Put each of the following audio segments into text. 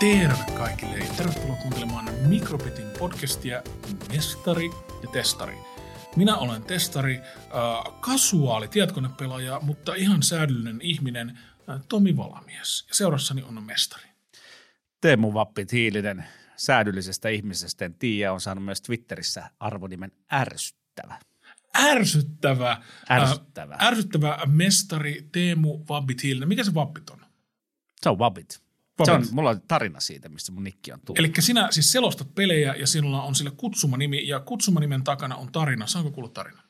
Terve kaikille ja tervetuloa kuuntelemaan Mikrobitin podcastia Mestari ja Testari. Minä olen testari, äh, kasuaali tietokonepelaaja, mutta ihan säädyllinen ihminen, äh, Tomi Valamies. Ja seurassani on mestari. Teemu Vappit Hiilinen, säädyllisestä ihmisestä en tiedä, on saanut myös Twitterissä arvonimen ärsyttävä. Ärsyttävä. Ärsyttävä. Äh, ärsyttävä mestari Teemu Vabbit Hiilinen. Mikä se Vappit on? Se on Vabbit. Se on, mulla on tarina siitä, mistä mun nikki on tullut. Eli sinä siis selostat pelejä ja sinulla on sille kutsumanimi ja kutsumanimen takana on tarina. Saanko kuulla tarina?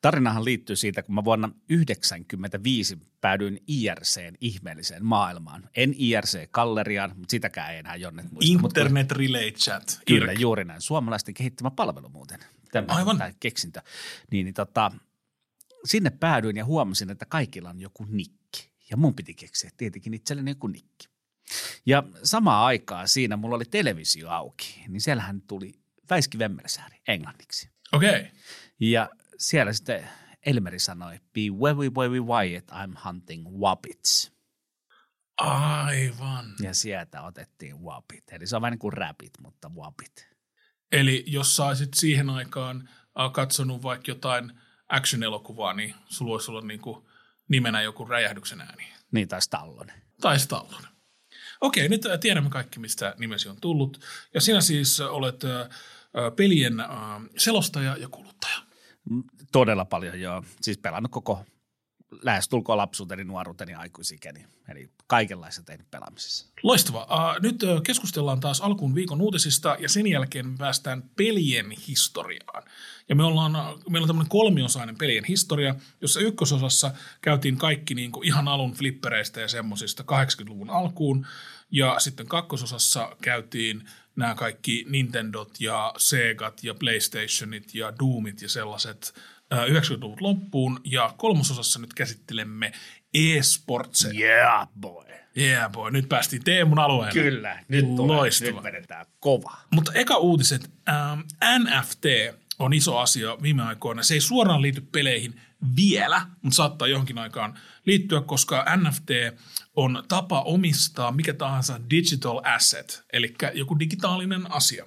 Tarinahan liittyy siitä, kun mä vuonna 1995 päädyin IRCn ihmeelliseen maailmaan. En IRC-galleriaan, mutta sitäkään ei enää jonnet muista. Internet Relay Chat. Kyllä, IRC. juuri näin. Suomalaisten kehittämä palvelu muuten. Tämä, Aivan. Tämä keksintö. Niin, niin tota, sinne päädyin ja huomasin, että kaikilla on joku nikki. Ja mun piti keksiä tietenkin itselleni joku nikki. Ja samaan aikaan siinä mulla oli televisio auki, niin siellähän tuli Väiski Vemmelsääri englanniksi. Okei. Okay. Ja siellä sitten Elmeri sanoi, be very, very quiet, I'm hunting wabbits. Aivan. Ja sieltä otettiin wabbit. Eli se on vähän niin kuin rabbit, mutta wabbit. Eli jos saisit siihen aikaan katsonut vaikka jotain action-elokuvaa, niin sulla voisi olla niin kuin nimenä joku räjähdyksen ääni. Niin, tai Stallone. Tai Stallone. Okei, nyt tiedämme kaikki, mistä nimesi on tullut. Ja sinä siis olet pelien selostaja ja kuluttaja. Todella paljon, joo. Siis pelannut koko lähestulkoon lapsuuteni, nuoruuteni, aikuisikäni. Eli kaikenlaista tein pelaamisessa. Loistavaa. Nyt keskustellaan taas alkuun viikon uutisista ja sen jälkeen me päästään pelien historiaan. Ja me ollaan, meillä on tämmöinen kolmiosainen pelien historia, jossa ykkösosassa käytiin kaikki niin kuin ihan alun flippereistä ja semmoisista 80-luvun alkuun. Ja sitten kakkososassa käytiin nämä kaikki Nintendot ja Segat ja PlayStationit ja Doomit ja sellaiset 90-luvun loppuun. Ja kolmososassa nyt käsittelemme e-sportseja. Yeah, boy. Yeah, boy. Nyt päästiin Teemun alueelle. Kyllä, nyt, tulee, nyt vedetään kova. Mutta eka uutiset. Ähm, NFT on iso asia viime aikoina. Se ei suoraan liity peleihin vielä, mutta saattaa johonkin aikaan liittyä, koska NFT on tapa omistaa mikä tahansa digital asset, eli joku digitaalinen asia.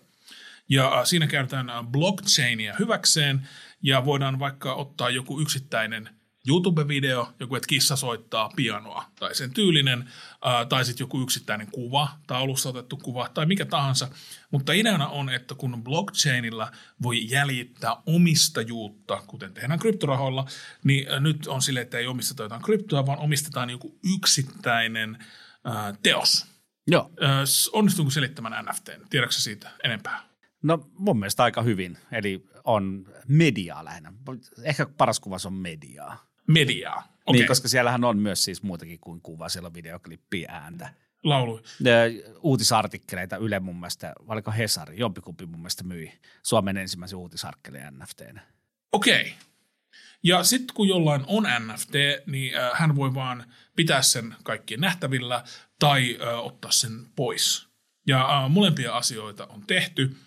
Ja siinä käytetään blockchainia hyväkseen ja voidaan vaikka ottaa joku yksittäinen – YouTube-video, joku, että kissa soittaa pianoa tai sen tyylinen, ää, tai sitten joku yksittäinen kuva, taulussa otettu kuva tai mikä tahansa. Mutta ideana on, että kun blockchainilla voi jäljittää omistajuutta, kuten tehdään kryptorahoilla, niin nyt on sille, että ei omisteta jotain kryptoa, vaan omistetaan joku yksittäinen ää, teos. Joo. onnistunko selittämään NFT? Tiedätkö siitä enempää? No mun mielestä aika hyvin. Eli on mediaa lähinnä. Ehkä paras kuvas on mediaa mediaa. Okay. Niin, koska siellähän on myös siis muutakin kuin kuva, siellä on videoklippiä, ääntä. Laulu. Uutisartikkeleita Yle mun mielestä, valiko Hesari, jompikumpi mun mielestä myi Suomen ensimmäisen uutisarkkeleen NFTnä. Okei. Okay. Ja sitten kun jollain on NFT, niin äh, hän voi vaan pitää sen kaikkien nähtävillä tai äh, ottaa sen pois. Ja äh, molempia asioita on tehty –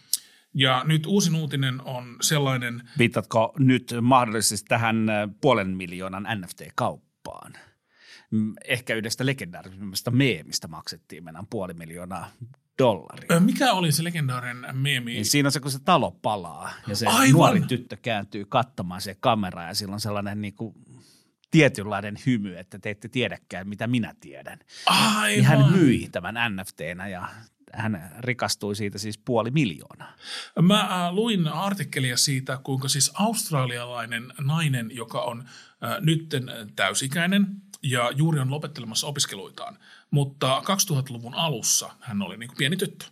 ja nyt uusin uutinen on sellainen... Viittatko nyt mahdollisesti tähän äh, puolen miljoonan NFT-kauppaan? Mm, ehkä yhdestä legendaarisimmasta meemistä maksettiin mennään puoli miljoonaa dollaria. Mikä oli se legendaarinen meemi? Niin siinä on se, kun se talo palaa ja se Aivan. nuori tyttö kääntyy katsomaan se kamera ja sillä on sellainen niin kuin tietynlainen hymy, että te ette tiedäkään, mitä minä tiedän. Aivan. Niin hän myi tämän NFTnä ja hän rikastui siitä siis puoli miljoonaa. Mä äh, luin artikkelia siitä, kuinka siis australialainen nainen, joka on äh, nytten täysikäinen ja juuri on lopettelemassa opiskeluitaan, mutta 2000-luvun alussa hän oli niin kuin pieni tyttö.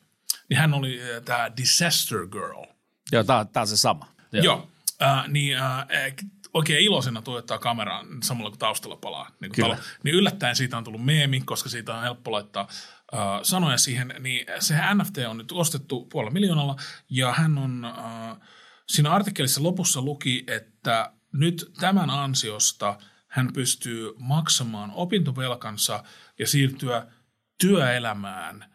Niin hän oli äh, tämä disaster girl. Joo, tämä on se sama. Joo, Joo äh, niin äh, oikein iloisena tuottaa kameraan samalla kun taustalla palaa. Niin, kuin talo. niin yllättäen siitä on tullut meemi, koska siitä on helppo laittaa äh, sanoja siihen. Niin se NFT on nyt ostettu puolella miljoonalla ja hän on, äh, siinä artikkelissa lopussa luki, että nyt tämän ansiosta hän pystyy maksamaan opintovelkansa ja siirtyä työelämään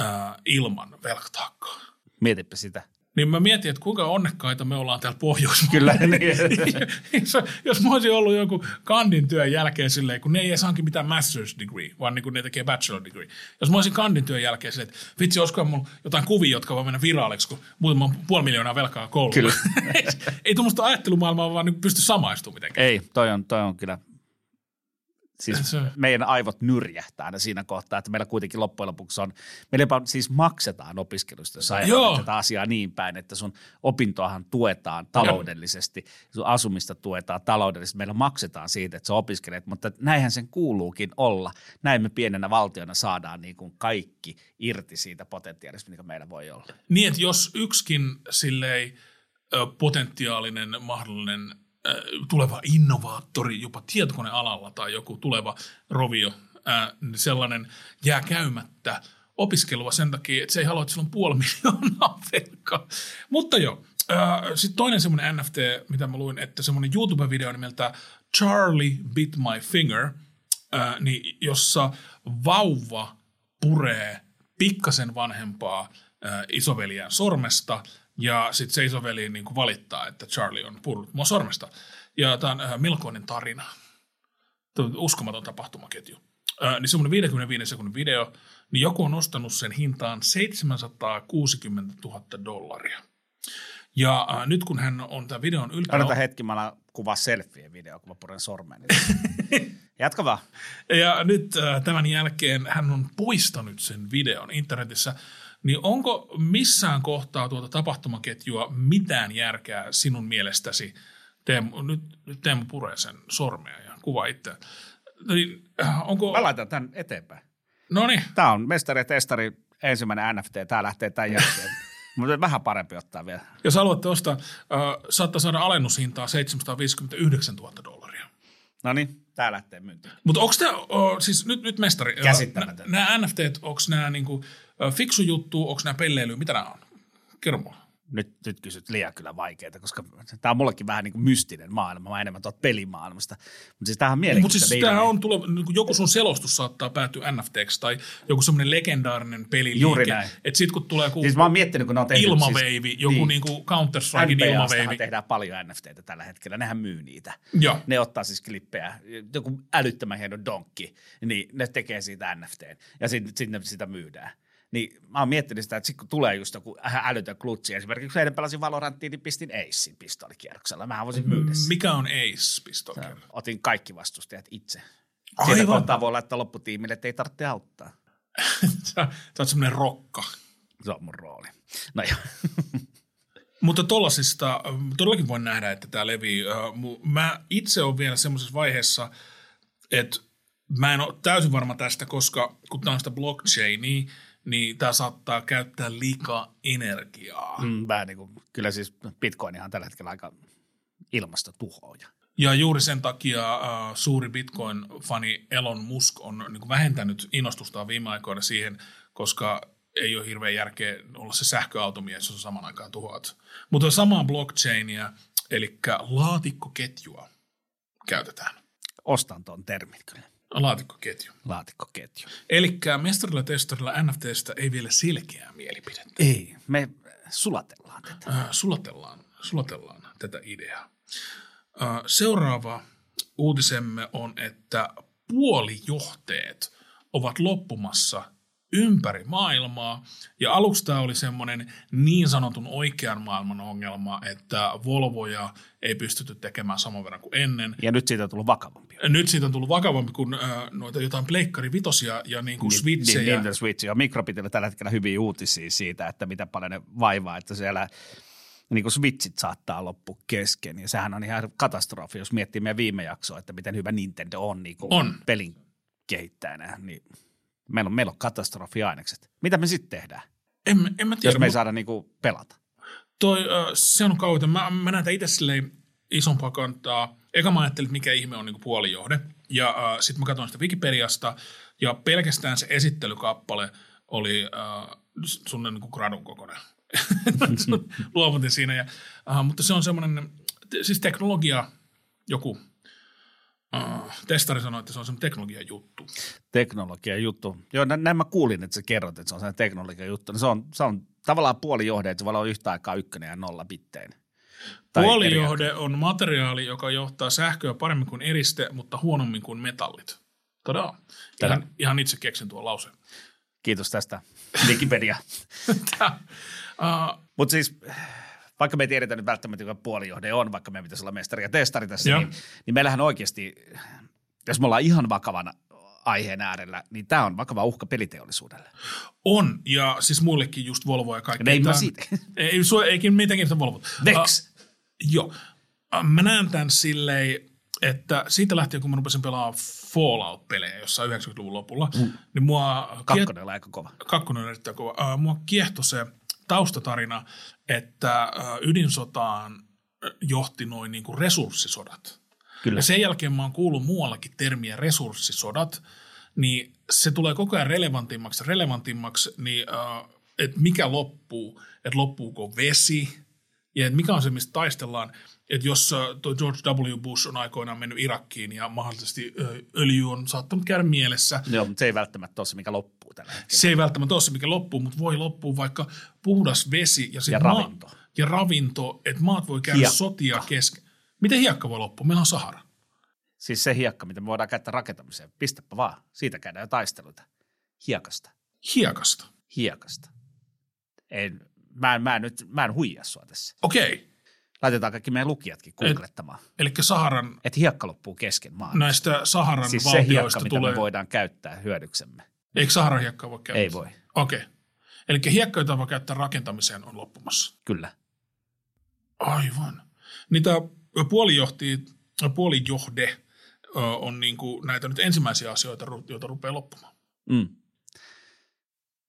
äh, ilman velkataakkaa. Mietipä sitä. Niin mä mietin, että kuinka onnekkaita me ollaan täällä Pohjoismaalla. Kyllä, niin. jos, mä olisin ollut joku kandin työn jälkeen silleen, kun ne ei edes hankin mitään master's degree, vaan niin kun ne tekee bachelor degree. Jos mä olisin kandin työn jälkeen silleen, että vitsi, olisiko mulla jotain kuvia, jotka voi mennä viraaliksi, kun muutama puoli miljoonaa velkaa kouluun. Kyllä. ei, ei tuommoista ajattelumaailmaa vaan niin pysty samaistumaan mitenkään. Ei, toi on, toi on kyllä Siis meidän aivot nyrjähtää aina siinä kohtaa, että meillä kuitenkin loppujen lopuksi on, meillä jopa siis maksetaan opiskelusta, jos tätä asiaa niin päin, että sun opintoahan tuetaan taloudellisesti, sun asumista tuetaan taloudellisesti, meillä maksetaan siitä, että sä opiskelet, mutta näinhän sen kuuluukin olla. Näin me pienenä valtiona saadaan niin kuin kaikki irti siitä potentiaalista, mikä meillä voi olla. Niin, että jos yksikin silleen potentiaalinen mahdollinen ö, tuleva innovaattori jopa tietokonealalla tai joku tuleva rovio, niin sellainen jää käymättä opiskelua sen takia, että se ei halua, että sillä on puoli miljoonaa velkaa. Mutta joo, sitten toinen semmoinen NFT, mitä mä luin, että semmoinen YouTube-video nimeltä Charlie Bit My Finger, ää, niin jossa vauva puree pikkasen vanhempaa ää, isoveliään sormesta, ja sitten se isoveli niin kuin valittaa, että Charlie on purrut mua sormesta. Ja tämä on ää, melkoinen tarina. Tämä on uskomaton tapahtumaketju. Ää, niin semmoinen 55 sekunnin video, niin joku on ostanut sen hintaan 760 000 dollaria. Ja ää, nyt kun hän on tämän videon yltä... Odota hetki, mä alan kuvaa selfie video, kun mä puren sormen. Jatka vaan. Ja nyt äh, tämän jälkeen hän on poistanut sen videon internetissä. Niin onko missään kohtaa tuota tapahtumaketjua mitään järkeä sinun mielestäsi? Teemu, nyt, nyt Teemu puree sen sormea ja kuva itse. Niin, äh, onko... Mä laitan tämän eteenpäin. No niin, Tämä on mestari ja testari ensimmäinen NFT. Tämä lähtee tämän jälkeen. Mutta vähän parempi ottaa vielä. jos haluatte ostaa, äh, saattaa saada alennushintaa 759 000 dollaria. No niin, tämä lähtee myyntiin. Mutta onko tämä, siis nyt, nyt mestari, nämä NFT, onko nämä niinku, fiksu juttu, onko nämä pelleily, mitä nämä on? Kerro mulle. Nyt, nyt kysyt liian kyllä vaikeita, koska tämä on mullekin vähän niin kuin mystinen maailma. Mä enemmän tuolta pelimaailmasta. Mutta siis tämähän on Mutta siis tämähän on tuleva, niin kuin joku sun selostus saattaa päätyä NFTksi tai joku semmoinen legendaarinen peliliike. Juuri näin. Että sit kun tulee joku Siis mä oon miettinyt, kun on tehnyt... ilmaveivi, siis, joku niin, niin kuin Counter-Strikein NBAstahan ilmaveivi. tehdään paljon NFTtä tällä hetkellä. Nehän myy niitä. Joo. Ne ottaa siis klippejä, joku älyttömän hieno donkki, niin ne tekee siitä NFT ja sitten sit sitä myydään. Niin mä oon miettinyt sitä, että sit kun tulee just joku älytön klutsi, esimerkiksi kun eilen pelasin Valoranttiin, niin pistin Acein pistolikierroksella. Mähän voisin myydä sen. Mikä on Ace pistoli? Otin kaikki vastustajat itse. Aivan. Siitä kohtaa voi laittaa lopputiimille, että ei tarvitse auttaa. Sä, sä oot semmoinen rokka. Se on mun rooli. No joo. Mutta tollasista todellakin voin nähdä, että tämä levii. Äh, Mä itse olen vielä semmoisessa vaiheessa, että mä en ole täysin varma tästä, koska kun tämä on sitä blockchainia, niin tämä saattaa käyttää liikaa energiaa. Mm, vähän niin kuin, kyllä siis Bitcoin on tällä hetkellä aika ilmastotuhoaja. Ja juuri sen takia äh, suuri Bitcoin-fani Elon Musk on niin kuin vähentänyt innostustaan viime aikoina siihen, koska ei ole hirveän järkeä olla se sähköautomies, jos on saman aikaan tuhoat. Mutta samaa blockchainia, eli laatikkoketjua käytetään. Ostan tuon termin kyllä. Laatikkoketju. Laatikkoketju. Eli mestarilla testarilla NFTstä ei vielä selkeää mielipidettä. Ei, me sulatellaan tätä. Äh, sulatellaan, sulatellaan tätä ideaa. Äh, seuraava uutisemme on, että puolijohteet ovat loppumassa ympäri maailmaa. Ja aluksi tämä oli semmoinen niin sanotun oikean maailman ongelma, että Volvoja ei pystytty tekemään saman verran kuin ennen. Ja nyt siitä on tullut vakavampi. Nyt siitä on tullut vakavampi kuin äh, noita jotain pleikkari vitosia ja niin kuin Niin, switchejä. Nintendo Switch. Ja Micropitillä tällä hetkellä hyviä uutisia siitä, että mitä paljon ne vaivaa, että siellä niin kuin Switchit saattaa loppua kesken. Ja sehän on ihan katastrofi, jos miettii meidän viime jaksoa, että miten hyvä Nintendo on, niin kuin On. pelin kehittäjänä. Niin meillä on, meillä on katastrofiainekset. Mitä me sitten tehdään, En, en mä tiedä, jos me ei saada niin kuin pelata? Toi, se on kauheita. Mä, mä näen itse silleen isompaa kantaa. Eka mä ajattelin, että mikä ihme on niinku puolijohde. Ja äh, sitten mä katsoin sitä Wikipediasta. Ja pelkästään se esittelykappale oli äh, sunne niinku gradun kokoinen. Luovutin siinä. Ja, äh, mutta se on semmoinen, siis teknologia, joku Uh, testari sanoi, että se on semmoinen teknologian juttu. Teknologia juttu. Joo, nä- näin mä kuulin, että sä kerrot, että se on sellainen teknologia juttu. No se, on, se on tavallaan puolijohde, että se voi olla yhtä aikaa ykkönen ja nolla eri Puolijohde on materiaali, joka johtaa sähköä paremmin kuin eriste, mutta huonommin kuin metallit. Todella. Ihan, ihan itse keksin tuon lauseen. Kiitos tästä, Wikipedia. uh, Mutta siis vaikka me ei tiedetä nyt välttämättä, joka puolijohde on, vaikka meidän pitäisi olla mestari ja testari tässä, Joo. niin, niin meillähän oikeasti, jos me ollaan ihan vakavan aiheen äärellä, niin tämä on vakava uhka peliteollisuudelle. on, ja siis muillekin just Volvo ja kaikki. Ei mä siitä. Ei, sua, eikin meitä kiinnosta Volvo. Vex. Joo. Äh, Mä näen tämän silleen, että siitä lähtien, kun mä rupesin pelaamaan Fallout-pelejä jossain 90-luvun lopulla, mm. niin mua... kiet- Kakkonen on aika kova. kakkonen on erittäin kova. Uh, mua kiehtoi se taustatarina, että ydinsotaan johti noin niin kuin resurssisodat. Kyllä. Ja sen jälkeen mä oon kuullut muuallakin termiä resurssisodat, niin se tulee koko ajan relevantimmaksi, relevantimmaksi, niin että mikä loppuu, että loppuuko vesi, ja että mikä on se, mistä taistellaan, että jos uh, tuo George W. Bush on aikoinaan mennyt Irakkiin ja mahdollisesti ö, öljy on saattanut käydä mielessä, Joo, mutta se ei välttämättä ole se, mikä loppuu tällä hetkellä. se ei välttämättä ole se, mikä loppuu, mutta voi loppua vaikka puhdas vesi ja, Ja maa- ravinto. ja ravinto, että maat voi käydä Hiekka. sotia kesken. Miten hiekka voi loppua? Meillä on Sahara. Siis se hiekka, mitä me voidaan käyttää rakentamiseen, pistäpä vaan. Siitä käydään jo taisteluita. Hiekasta. Hiekasta. Hiekasta. En, mä, en, mä, en nyt, mä en huijaa sua tässä. Okei. Laitetaan kaikki meidän lukijatkin googlettamaan. Eli Saharan, Että hiekka loppuu kesken maan. näistä Saharan siis se hiekka, valtioista mitä tulee, me voidaan käyttää hyödyksemme. eikö Saharan hiekkaa voi käyttää? Ei voi, Okei. Eli hiekka, jota voi käyttää rakentamiseen, on loppumassa. kyllä. Aivan. Niitä puolijohti, puolijohde on niin kuin näitä nyt ensimmäisiä asioita, joita rupeaa loppumaan. Mm.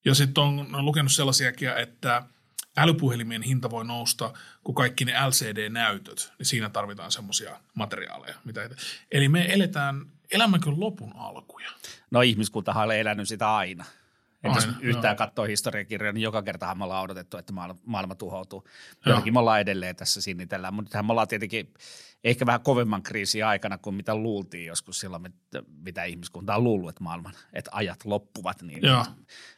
Ja sitten on, on lukenut sellaisiakin, että älypuhelimien hinta voi nousta, kun kaikki ne LCD-näytöt, niin siinä tarvitaan semmoisia materiaaleja. Mitä Eli me eletään elämänkö lopun alkuja. No ihmiskuntahan on elänyt sitä aina. Et jos yhtään katsoo historiakirjoja, niin joka kertahan me ollaan odotettu, että maailma, maailma tuhoutuu. Jotenkin me ollaan edelleen tässä sinnitellään, mutta nythän me ollaan tietenkin ehkä vähän kovemman kriisin aikana kuin mitä luultiin joskus silloin, mit- mitä ihmiskunta on luullut, että maailman, että ajat loppuvat. Niin Joo.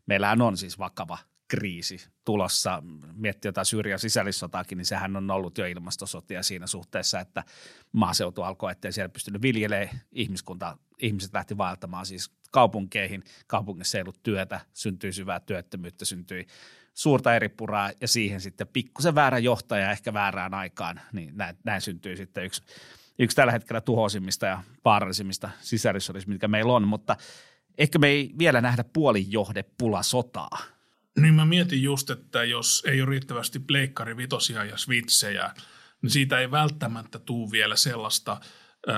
meillähän on siis vakava kriisi tulossa. Miettii jotain Syyrian sisällissotaakin, niin sehän on ollut jo ilmastosotia siinä suhteessa, että maaseutu alkoi, ettei siellä pystynyt viljelemään. Ihmiskunta, ihmiset lähti vaeltamaan siis kaupunkeihin. Kaupungissa ei ollut työtä, syntyi syvää työttömyyttä, syntyi suurta eripuraa ja siihen sitten pikkusen väärä johtaja ehkä väärään aikaan, niin näin, näin syntyy sitten yksi, yksi tällä hetkellä tuhoisimmista ja vaarallisimmista sisällissodista, mitkä meillä on, mutta ehkä me ei vielä nähdä puolijohdepula sotaa. Niin mä mietin just, että jos ei ole riittävästi pleikkari vitosia ja switchejä, niin siitä ei välttämättä tuu vielä sellaista,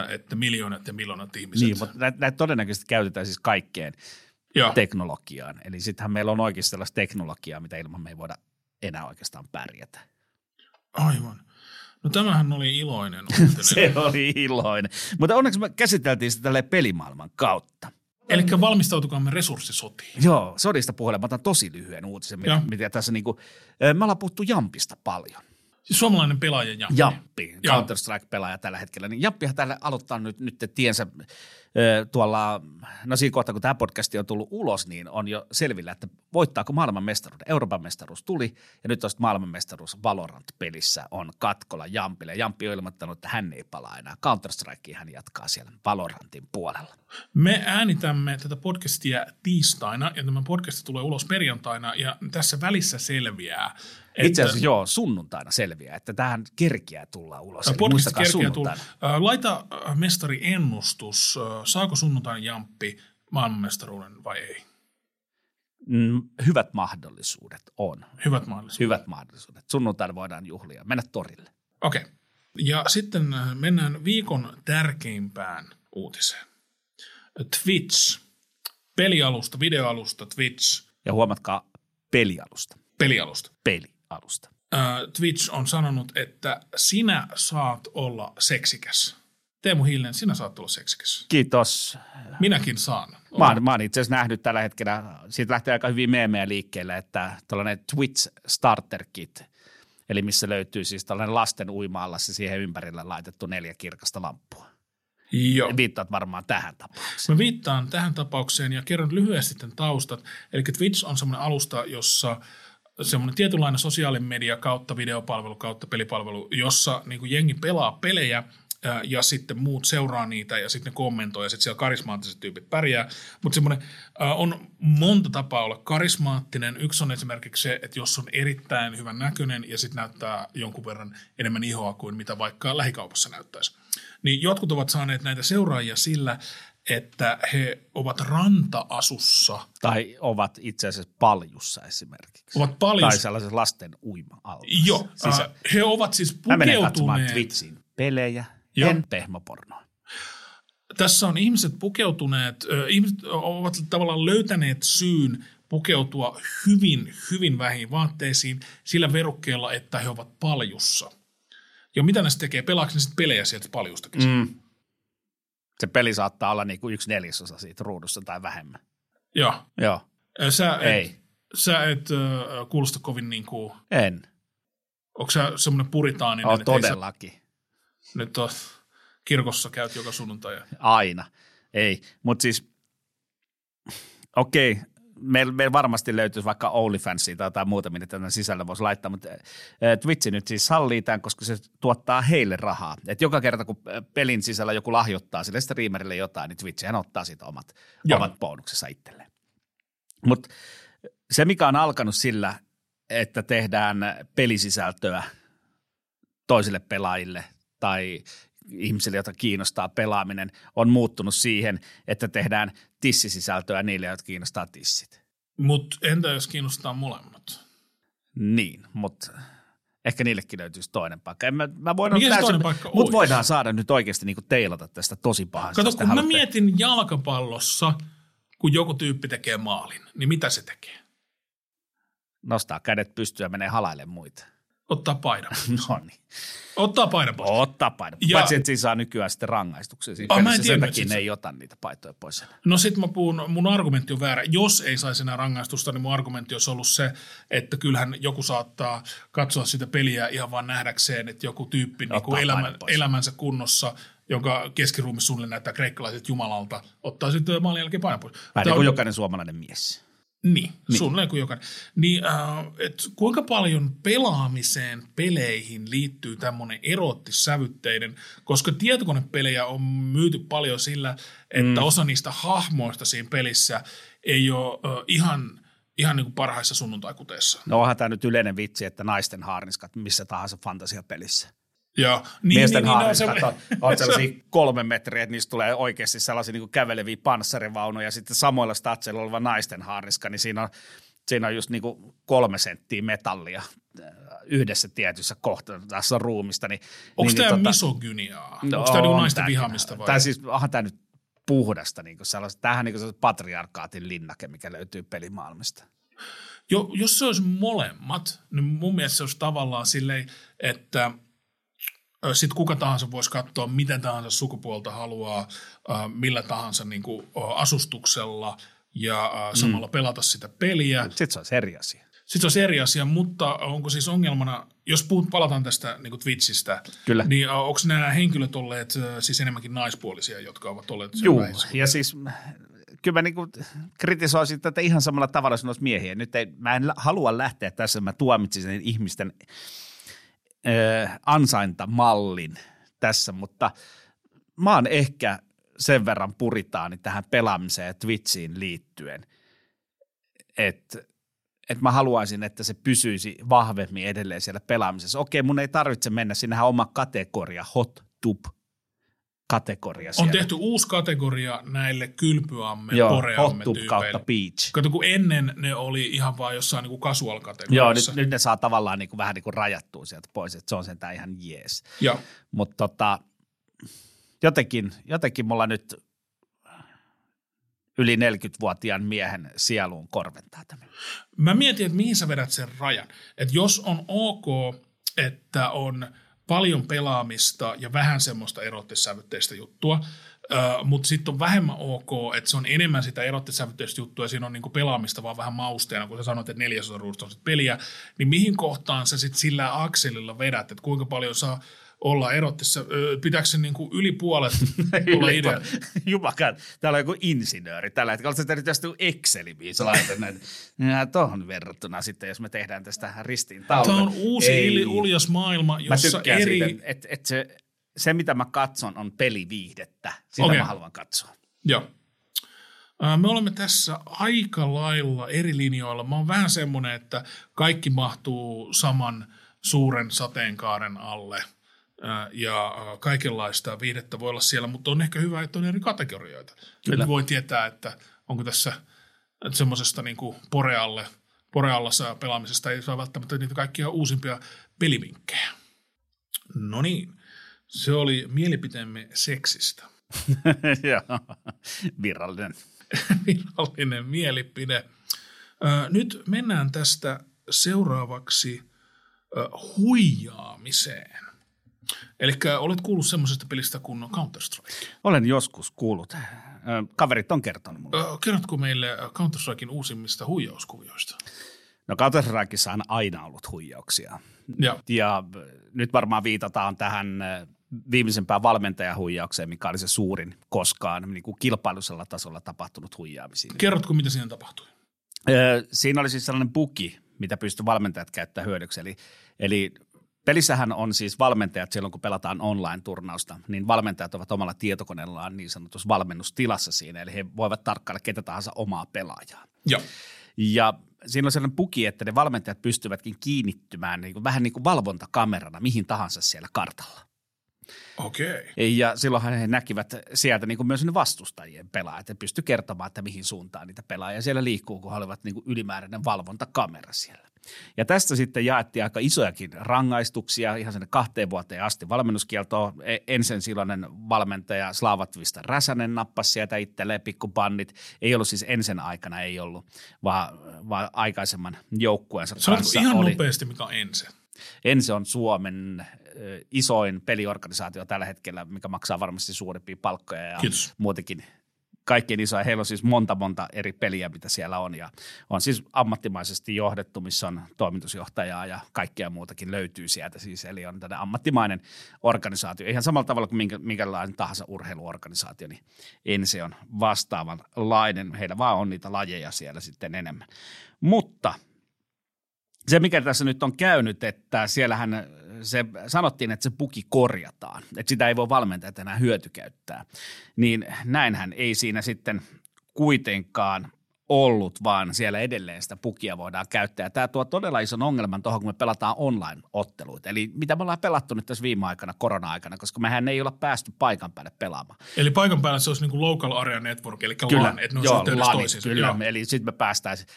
että miljoonat ja miljoonat ihmiset. Niin, mutta näitä, näitä todennäköisesti käytetään siis kaikkeen Joo. teknologiaan. Eli sittenhän meillä on oikeasti sellaista teknologiaa, mitä ilman me ei voida enää oikeastaan pärjätä. Aivan. No tämähän oli iloinen. Se oli iloinen. Mutta onneksi me käsiteltiin sitä pelimaailman kautta. Eli valmistautukaamme resurssisotiin. Joo, sodista puhelen. Mä otan tosi lyhyen uutisen, mitä, mitä tässä niinku, me ollaan puhuttu Jampista paljon. Siis suomalainen pelaaja. Jamppi, Joo. Counter-Strike-pelaaja tällä hetkellä. Niin Jamppihan tällä aloittaa nyt, nyt tiensä tuolla, no siinä kohtaa kun tämä podcast on tullut ulos, niin on jo selvillä, että voittaako maailmanmestaruuden. Euroopan mestaruus tuli ja nyt tuosta maailmanmestaruus Valorant-pelissä on katkolla Jampille. Jamppi on ilmoittanut, että hän ei palaa enää. Counter-Strikeen hän jatkaa siellä Valorantin puolella. Me äänitämme tätä podcastia tiistaina ja tämä podcast tulee ulos perjantaina ja tässä välissä selviää. Että Itse asiassa joo, sunnuntaina selviää, että tähän kerkiää tulla ulos. Eli Podcast muistakaa kerkeä tulla. sunnuntaina. Äh, Laita äh, mestari ennustus, äh, saako sunnuntain Jamppi maailmanmestaruuden vai ei? Mm, hyvät mahdollisuudet on. Hyvät mahdollisuudet. Hyvät mahdollisuudet. Sunnuntaina voidaan juhlia, mennä torille. Okei. Okay. Ja sitten äh, mennään viikon tärkeimpään uutiseen. Twitch. Pelialusta, videoalusta, Twitch, Ja huomatkaa pelialusta. pelialusta. Pelialusta. Äh, Twitch on sanonut, että sinä saat olla seksikäs. Teemu Hiilen, sinä saat olla seksikäs. Kiitos. Minäkin saan. Mä oon, mä oon itse asiassa nähnyt tällä hetkellä, siitä lähtee aika hyvin meemejä liikkeelle, että tällainen Twitch Starter Kit, eli missä löytyy siis tällainen lasten uima-allas ja siihen ympärille laitettu neljä kirkasta lamppua. Joo. Viittaat varmaan tähän tapaukseen. Mä viittaan tähän tapaukseen ja kerron lyhyesti tämän taustat. Eli Twitch on semmoinen alusta, jossa semmoinen tietynlainen sosiaalinen media kautta videopalvelu kautta pelipalvelu, jossa niin kuin jengi pelaa pelejä ja sitten muut seuraa niitä ja sitten kommentoi ja sitten siellä karismaattiset tyypit pärjää. Mutta semmoinen on monta tapaa olla karismaattinen. Yksi on esimerkiksi se, että jos on erittäin hyvän näköinen ja sitten näyttää jonkun verran enemmän ihoa kuin mitä vaikka lähikaupassa näyttäisi. Niin jotkut ovat saaneet näitä seuraajia sillä, että he ovat ranta-asussa. Tai ovat itse asiassa paljussa esimerkiksi. Ovat paljussa. Tai sellaisessa lasten uima Joo, siis, äh, he ovat siis pukeutuneet. Mä menen katsomaan Twitchin pelejä, Joo. en pehmopornoa. Tässä on ihmiset pukeutuneet, äh, ihmiset ovat tavallaan löytäneet syyn pukeutua hyvin, hyvin vähin vaatteisiin sillä verukkeella, että he ovat paljussa. Ja mitä ne tekee? Pelaako ne sitten pelejä sieltä paljustakin? Mm se peli saattaa olla niin kuin yksi neljäsosa siitä ruudussa tai vähemmän. Joo. Joo. Sä et, Ei. Sä et äh, kuulosta kovin niin kuin... En. Onko sä semmoinen puritaaninen? Oh, todellakin. Sä, nyt on, kirkossa käyt joka sunnuntai. Aina. Ei, mutta siis okei, okay, meillä meil varmasti löytyisi vaikka OnlyFansia tai jotain muuta, mitä tänne sisällä voisi laittaa, mutta Twitch nyt siis sallii tämän, koska se tuottaa heille rahaa. Et joka kerta, kun pelin sisällä joku lahjoittaa sille streamerille jotain, niin Twitch ottaa siitä omat, omat bonuksensa itselleen. Mutta se, mikä on alkanut sillä, että tehdään pelisisältöä toisille pelaajille tai ihmisille, joita kiinnostaa pelaaminen, on muuttunut siihen, että tehdään tissisisältöä niille, jotka kiinnostaa tissit. Mutta entä jos kiinnostaa molemmat? Niin, mutta ehkä niillekin löytyisi toinen paikka. En mä, mä voin Mikä täysin, toinen paikka Mutta voidaan saada nyt oikeasti niinku teilata tästä tosi pahasti. Kato, kun mä mietin jalkapallossa, kun joku tyyppi tekee maalin, niin mitä se tekee? Nostaa kädet pystyä ja menee halaille muita. Ottaa paidan. no niin. Ottaa paidan pois. Ottaa paidan pois. Ja... Paitsi, että siinä saa nykyään sitten rangaistuksia. Siinä oh, mä en tiedä, sen takia ne ei ota niitä paitoja pois. Enää. No sit mä puhun, mun argumentti on väärä. Jos ei saisi enää rangaistusta, niin mun argumentti olisi ollut se, että kyllähän joku saattaa katsoa sitä peliä ihan vaan nähdäkseen, että joku tyyppi niin kuin elämä, elämänsä kunnossa jonka keskiruumissa suunnilleen näyttää kreikkalaiset jumalalta, ottaa sitten maalin jälkeen painan pois. Vähän niin kuin jokainen suomalainen mies. Niin, niin. suunnilleen kuin jokainen. Niin, äh, et kuinka paljon pelaamiseen peleihin liittyy tämmöinen erottissävytteinen, koska tietokonepelejä on myyty paljon sillä, että mm. osa niistä hahmoista siinä pelissä ei ole äh, ihan, ihan niin kuin parhaissa sunnuntaikuteissa. No onhan tämä nyt yleinen vitsi, että naisten haarniskat missä tahansa fantasiapelissä. Ja, niin, Miesten niin, niin, se, on sellaisia kolme metriä, että niistä tulee oikeasti sellaisia niin käveleviä panssarivaunuja, ja sitten samoilla statseilla oleva naisten haariska, niin siinä on, siinä on just niin kuin kolme senttiä metallia äh, yhdessä tietyssä kohtaa tässä ruumista. Niin, Onko niin, tämä niin, tota, misogyniaa? No, Onko tämä niin naisten vihaamista vai? Tai siis onhan tämä nyt puhdasta, niin kuin sellaista, tämähän niin kuin patriarkaatin linnake, mikä löytyy pelimaailmasta. Jo, jos se olisi molemmat, niin mun mielestä se olisi tavallaan silleen, että – sitten kuka tahansa voisi katsoa miten tahansa sukupuolta haluaa, millä tahansa niin kuin asustuksella ja samalla mm. pelata sitä peliä. Sitten se on eri asia. Sitten se on eri asia, mutta onko siis ongelmana, jos puhut, palataan tästä niin Twitchistä, Kyllä. niin onko nämä henkilöt olleet siis enemmänkin naispuolisia, jotka ovat olleet Joo, ja siis kyllä mä niin kuin kritisoisin tätä ihan samalla tavalla sanoisi miehiä. Nyt ei, mä en halua lähteä tässä, mä tuomitsisin ihmisten ansaintamallin tässä, mutta mä oon ehkä sen verran puritaani tähän pelaamiseen ja Twitchiin liittyen, että et mä haluaisin, että se pysyisi vahvemmin edelleen siellä pelaamisessa. Okei, mun ei tarvitse mennä, sinnehän oma kategoria, hot tub kategoria siellä. On tehty uusi kategoria näille kylpyamme, Joo, poreamme hot kautta beach. Kato, kun ennen ne oli ihan vaan jossain niin casual kategoriassa. Joo, nyt, nyt ne saa tavallaan niin kuin, vähän niin kuin rajattua sieltä pois, että se on sentään ihan jees. Joo. Mutta tota, jotenkin, jotenkin mulla nyt yli 40-vuotiaan miehen sieluun korventaa tämä. Mä mietin, että mihin sä vedät sen rajan. Että jos on ok, että on – paljon pelaamista ja vähän semmoista erottisävytteistä juttua, Uh, mutta sitten on vähemmän ok, että se on enemmän sitä erottisävytteistä juttua ja siinä on niinku pelaamista vaan vähän mausteena, kun sä sanoit, että neljäsosa ruudusta on sit peliä, niin mihin kohtaan sä sitten sillä akselilla vedät, että kuinka paljon sä olla erottissa? Pitääkö se niin kuin yli puolet olla idea? Jumakaan, täällä on joku insinööri tällä hetkellä. Oletko tästä Exceli, missä laitat näitä? Tuohon verrattuna sitten, jos me tehdään tästä ristiin taulun. Tämä on uusi Ei. uljas maailma, jossa mä eri... Siitä, että et se, se, mitä mä katson, on peliviihdettä. Sitä okay. mä haluan katsoa. Joo. Me olemme tässä aika lailla eri linjoilla. Mä oon vähän semmoinen, että kaikki mahtuu saman suuren sateenkaaren alle ja kaikenlaista viihdettä voi olla siellä, mutta on ehkä hyvä, että on eri kategorioita. Kyllä. voi tietää, että onko tässä semmoisesta niin porealle, poreallassa pelaamisesta ei saa välttämättä niitä kaikkia uusimpia pelivinkkejä. No niin, se oli mielipiteemme seksistä. Joo, virallinen. virallinen mielipide. Nyt mennään tästä seuraavaksi huijaamiseen. Eli olet kuullut semmoisesta pelistä kuin Counter-Strike? Olen joskus kuullut. Kaverit on kertonut mulle. Kerrotko meille Counter-Strikein uusimmista huijauskuvioista? No Counter-Strikeissa on aina ollut huijauksia. Ja. ja nyt varmaan viitataan tähän viimeisempään valmentajahuijaukseen, mikä oli se suurin koskaan niin kuin kilpailusella tasolla tapahtunut huijaamisiin. Kerrotko, mitä siinä tapahtui? siinä oli siis sellainen buki, mitä pystyy valmentajat käyttämään hyödyksi. Eli, eli Pelissähän on siis valmentajat silloin, kun pelataan online-turnausta, niin valmentajat ovat omalla tietokoneellaan niin sanotussa valmennustilassa siinä, eli he voivat tarkkailla ketä tahansa omaa pelaajaa. Ja, ja siinä on sellainen puki, että ne valmentajat pystyvätkin kiinnittymään niin kuin, vähän niin kuin valvontakamerana mihin tahansa siellä kartalla. Okei. Okay. Ja silloinhan he näkivät sieltä niin kuin myös ne vastustajien pelaajat ja pysty kertomaan, että mihin suuntaan niitä pelaajia siellä liikkuu, kun he olivat niin kuin ylimääräinen valvontakamera siellä. Ja tästä sitten jaettiin aika isojakin rangaistuksia ihan sinne kahteen vuoteen asti valmennuskieltoa. E, ensin silloinen valmentaja Slavatvista Räsänen nappasi sieltä itselleen pikkupannit. Ei ollut siis ensin aikana, ei ollut, vaan, vaan aikaisemman joukkueensa kanssa ihan oli. nopeasti, mikä on ensin. Ensi on Suomen isoin peliorganisaatio tällä hetkellä, mikä maksaa varmasti suurimpia palkkoja ja Kiitos. muutenkin kaikkein isoja. Heillä on siis monta monta eri peliä, mitä siellä on ja on siis ammattimaisesti johdettu, missä on toimitusjohtajaa ja kaikkea muutakin löytyy sieltä siis. Eli on tämmöinen ammattimainen organisaatio. Ihan samalla tavalla kuin minkä, minkälainen tahansa urheiluorganisaatio, niin Ense on vastaavanlainen. Heillä vaan on niitä lajeja siellä sitten enemmän. Mutta se, mikä tässä nyt on käynyt, että siellähän se sanottiin, että se puki korjataan, että sitä ei voi valmentajat enää hyötykäyttää, niin näinhän ei siinä sitten kuitenkaan ollut, vaan siellä edelleen sitä pukia voidaan käyttää. Tämä tuo todella ison ongelman tuohon, kun me pelataan online-otteluita. Eli mitä me ollaan pelattu nyt tässä viime aikana, korona-aikana, koska mehän ei olla päästy paikan päälle pelaamaan. Eli paikan päällä se olisi niin kuin local area network, eli kyllä, LAN, että ne joo, LAN, Kyllä, joo. eli sitten me päästäisiin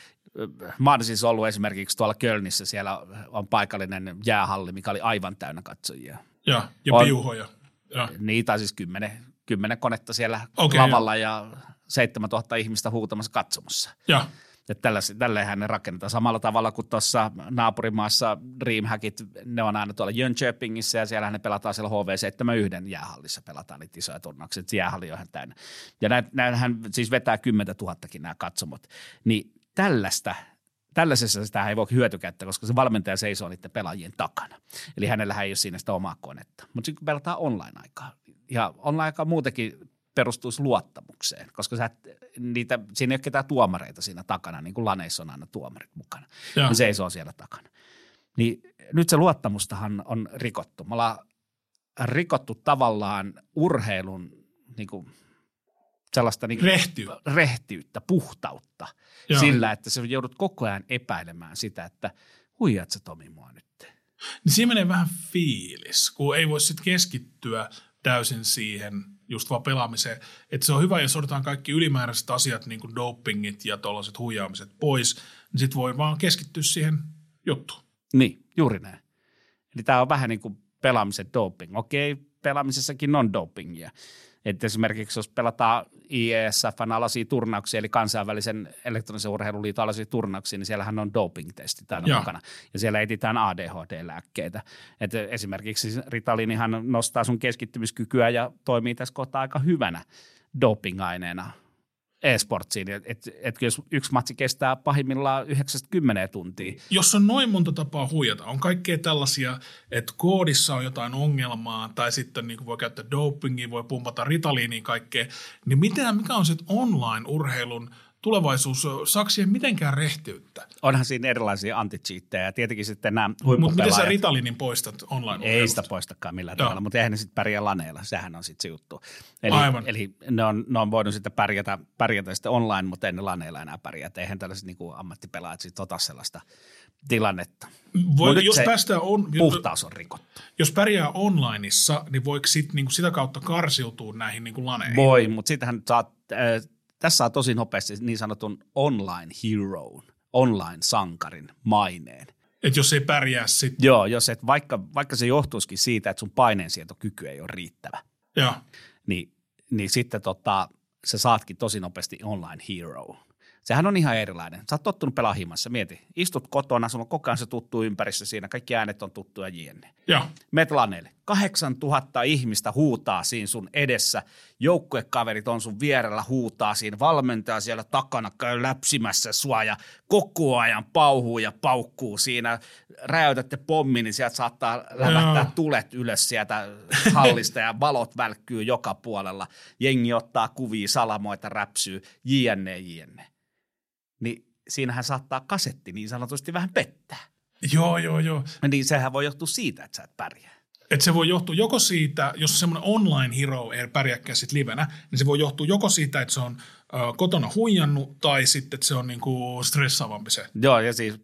Mä oon siis ollut esimerkiksi tuolla Kölnissä, siellä on paikallinen jäähalli, mikä oli aivan täynnä katsojia. Ja, ja on, piuhoja. Ja. Niitä siis kymmenen, kymmenen konetta siellä okay, lavalla ja. ja 7000 ihmistä huutamassa katsomassa. Ja. Että tälleenhän ne rakennetaan samalla tavalla kuin tuossa naapurimaassa Dreamhackit, ne on aina tuolla Jönköpingissä ja siellä ne pelataan siellä HV71 jäähallissa, pelataan niitä isoja turnauksia, että jäähalli on ihan täynnä. Ja näinhän siis vetää 10 000 nämä katsomot. Niin tällaista Tällaisessa sitä ei voi hyötykäyttää, koska se valmentaja seisoo niiden pelaajien takana. Eli hänellä ei ole siinä sitä omaa konetta. Mutta sitten kun pelataan online-aikaa, ja online-aikaa muutenkin perustuisi luottamukseen, koska sä, niitä, siinä ei ole ketään tuomareita siinä takana, niin kuin laneissa on aina tuomarit mukana. Ja. Ne seisoo siellä takana. Niin nyt se luottamustahan on rikottu. Me ollaan rikottu tavallaan urheilun niin kuin sellaista niin rehtiyttä. rehtiyttä, puhtautta Joo. sillä, että sä joudut koko ajan epäilemään sitä, että huijat sä Tomi mua nyt. Niin siinä menee vähän fiilis, kun ei voi sitten keskittyä täysin siihen just vaan pelaamiseen. Että se on hyvä, jos otetaan kaikki ylimääräiset asiat, niin kuin dopingit ja tuollaiset huijaamiset pois, niin sitten voi vaan keskittyä siihen juttuun. Niin, juuri näin. Eli tämä on vähän niin kuin pelaamisen doping. Okei, pelaamisessakin on dopingia. Että esimerkiksi jos pelataan IESFn alaisia turnauksia, eli kansainvälisen elektronisen urheiluliiton alaisia turnauksia, niin siellähän on doping-testit aina mukana. Ja siellä etsitään ADHD-lääkkeitä. Et esimerkiksi Ritalinihan nostaa sun keskittymiskykyä ja toimii tässä kohtaa aika hyvänä doping-aineena. E-sportsiin, että et, et jos yksi matsi kestää pahimmillaan 90 tuntia. Jos on noin monta tapaa huijata, on kaikkea tällaisia, että koodissa on jotain ongelmaa, tai sitten niin voi käyttää dopingia, voi pumpata ritaliiniin kaikkea, niin mitä, mikä on se online-urheilun – tulevaisuus, saako siihen mitenkään rehtiyttä? Onhan siinä erilaisia anti ja tietenkin sitten nämä Mutta miten sä Ritalinin poistat online Ei sitä poistakaan millään tavalla, mutta eihän ne sitten pärjää laneilla, sehän on sitten se juttu. Eli, Aivan. eli ne, on, ne on voinut sitten pärjätä, pärjätä sitten online, mutta ei ne laneilla enää pärjää. Eihän tällaiset niin ammattipelaajat sitten ota sellaista tilannetta. Voi, jos päästään on, puhtaus on rikottu. Jos pärjää onlineissa, niin voiko sit, niin kuin sitä kautta karsiutua näihin niin kuin laneihin? Voi, mutta sitähän saat äh, tässä saa tosi nopeasti niin sanotun online hero, online-sankarin maineen. Että jos ei pärjää sitten. Joo, jos et, vaikka, vaikka se johtuisikin siitä, että sun paineensietokyky ei ole riittävä. Joo. Niin, niin sitten tota, sä saatkin tosi nopeasti online hero. Sehän on ihan erilainen. Sä oot tottunut pelaa. Mieti, istut kotona, sulla on koko ajan se tuttu ympärissä siinä, kaikki äänet on tuttuja jne. Joo. Met laneille. 8000 ihmistä huutaa siinä sun edessä. Joukkuekaverit on sun vierellä huutaa siinä. Valmentaja siellä takana käy läpsimässä sua ja koko ajan pauhuu ja paukkuu siinä. Räjäytätte pommin, niin sieltä saattaa lävättää Joo. tulet ylös sieltä hallista ja valot välkkyy joka puolella. Jengi ottaa kuvia, salamoita, räpsyy, jne, jne niin siinähän saattaa kasetti niin sanotusti vähän pettää. Joo, joo, joo. Niin sehän voi johtua siitä, että sä et pärjää. Et se voi johtua joko siitä, jos semmoinen online hero ei pärjääkään sit livenä, niin se voi johtua joko siitä, että se on ö, kotona huijannut, tai sitten, että se on niinku stressaavampi se. Joo, ja siis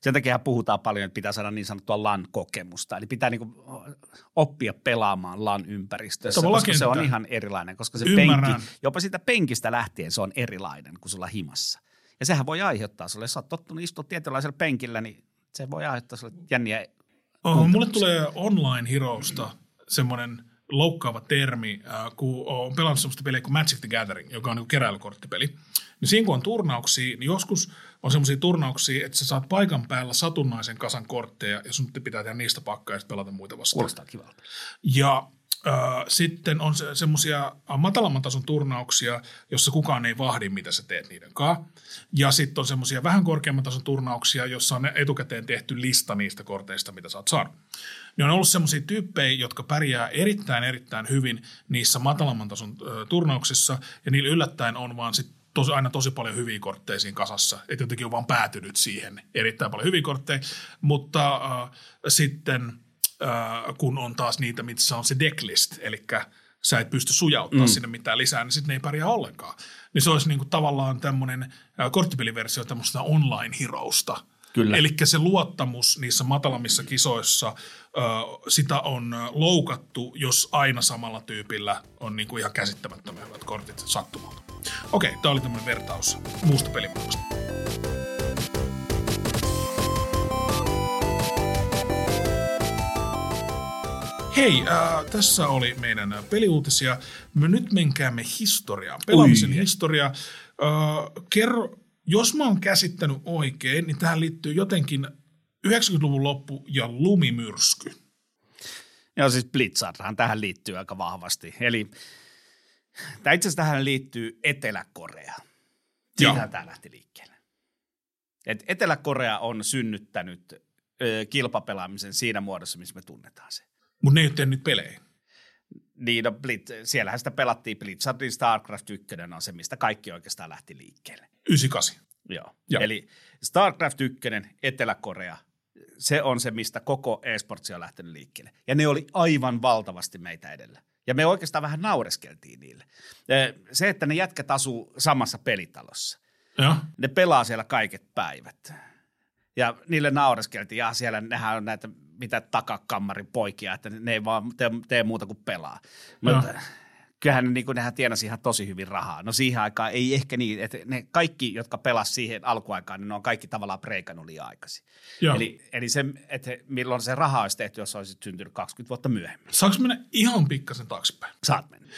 sen takia puhutaan paljon, että pitää saada niin sanottua LAN-kokemusta. Eli pitää niinku oppia pelaamaan LAN-ympäristössä, Tavallaan koska se on ihan erilainen, koska se Ymmärrän. penki, jopa sitä penkistä lähtien se on erilainen kuin sulla himassa. Ja sehän voi aiheuttaa sulle, jos sä oot tottunut istua tietynlaisella penkillä, niin se voi aiheuttaa sulle jänniä Oh, mulle tulee Online Heroesta semmoinen loukkaava termi, äh, kun on pelannut semmoista peliä kuin Magic the Gathering, joka on niin keräilykorttipeli. Niin siinä kun on turnauksia, niin joskus on semmoisia turnauksia, että sä saat paikan päällä satunnaisen kasan kortteja ja sun pitää tehdä niistä pakkaa ja pelata muita vastaan. Kuulostaa kivalta. Ja sitten on se, semmoisia matalamman tason turnauksia, jossa kukaan ei vahdi, mitä sä teet niiden kanssa. Ja sitten on semmoisia vähän korkeamman tason turnauksia, jossa on etukäteen tehty lista niistä korteista, mitä sä oot saanut. Niin on ollut semmoisia tyyppejä, jotka pärjää erittäin, erittäin hyvin niissä matalamman tason turnauksissa, ja niillä yllättäen on vaan sit tosi, aina tosi paljon hyviä kortteja siinä kasassa. Että jotenkin on vaan päätynyt siihen erittäin paljon hyviä kortteja. Mutta äh, sitten – äh, kun on taas niitä, missä on se decklist, eli sä et pysty sujauttaa mm. sinne mitään lisää, niin sitten ne ei pärjää ollenkaan. Niin se olisi niinku tavallaan tämmöinen äh, korttipeliversio tämmöistä online-hirousta. Eli se luottamus niissä matalammissa kisoissa, ö, sitä on loukattu, jos aina samalla tyypillä on niinku ihan käsittämättömän hyvät kortit sattumalta. Okei, tämä oli tämmöinen vertaus muusta pelimaailmasta. Hei, äh, tässä oli meidän peliuutisia. Me nyt menkäämme historiaan, pelaamisen Ui. historia. Äh, kerro, jos mä oon käsittänyt oikein, niin tähän liittyy jotenkin 90-luvun loppu ja lumimyrsky. Joo, siis Blitzardhan tähän liittyy aika vahvasti. Eli tämä itse asiassa tähän liittyy Etelä-Korea. Siitähän tämä lähti liikkeelle. Et Etelä-Korea on synnyttänyt ö, kilpapelaamisen siinä muodossa, missä me tunnetaan se. Mutta ne ei ole tehnyt pelejä. Niin, no, Blitz, siellähän sitä pelattiin. Blizzardin StarCraft 1 on se, mistä kaikki oikeastaan lähti liikkeelle. 98. Joo. Joo. Eli StarCraft 1, Etelä-Korea, se on se, mistä koko esportsi on lähtenyt liikkeelle. Ja ne oli aivan valtavasti meitä edellä. Ja me oikeastaan vähän naureskeltiin niille. Se, että ne jätkät asuu samassa pelitalossa. Ja. Ne pelaa siellä kaiket päivät. Ja niille naureskeltiin, ja siellä nehän on näitä mitä takakammarin poikia, että ne ei vaan tee, tee muuta kuin pelaa. No. Mutta kyllähän ne, niin kuin, nehän tienasi ihan tosi hyvin rahaa. No siihen aikaan ei ehkä niin, että ne kaikki, jotka pelas siihen alkuaikaan, niin ne on kaikki tavallaan preikannut liian aikaisin. Eli, eli se, että milloin se raha olisi tehty, jos olisi syntynyt 20 vuotta myöhemmin. Saanko mennä ihan pikkasen taaksepäin? Saat mennä.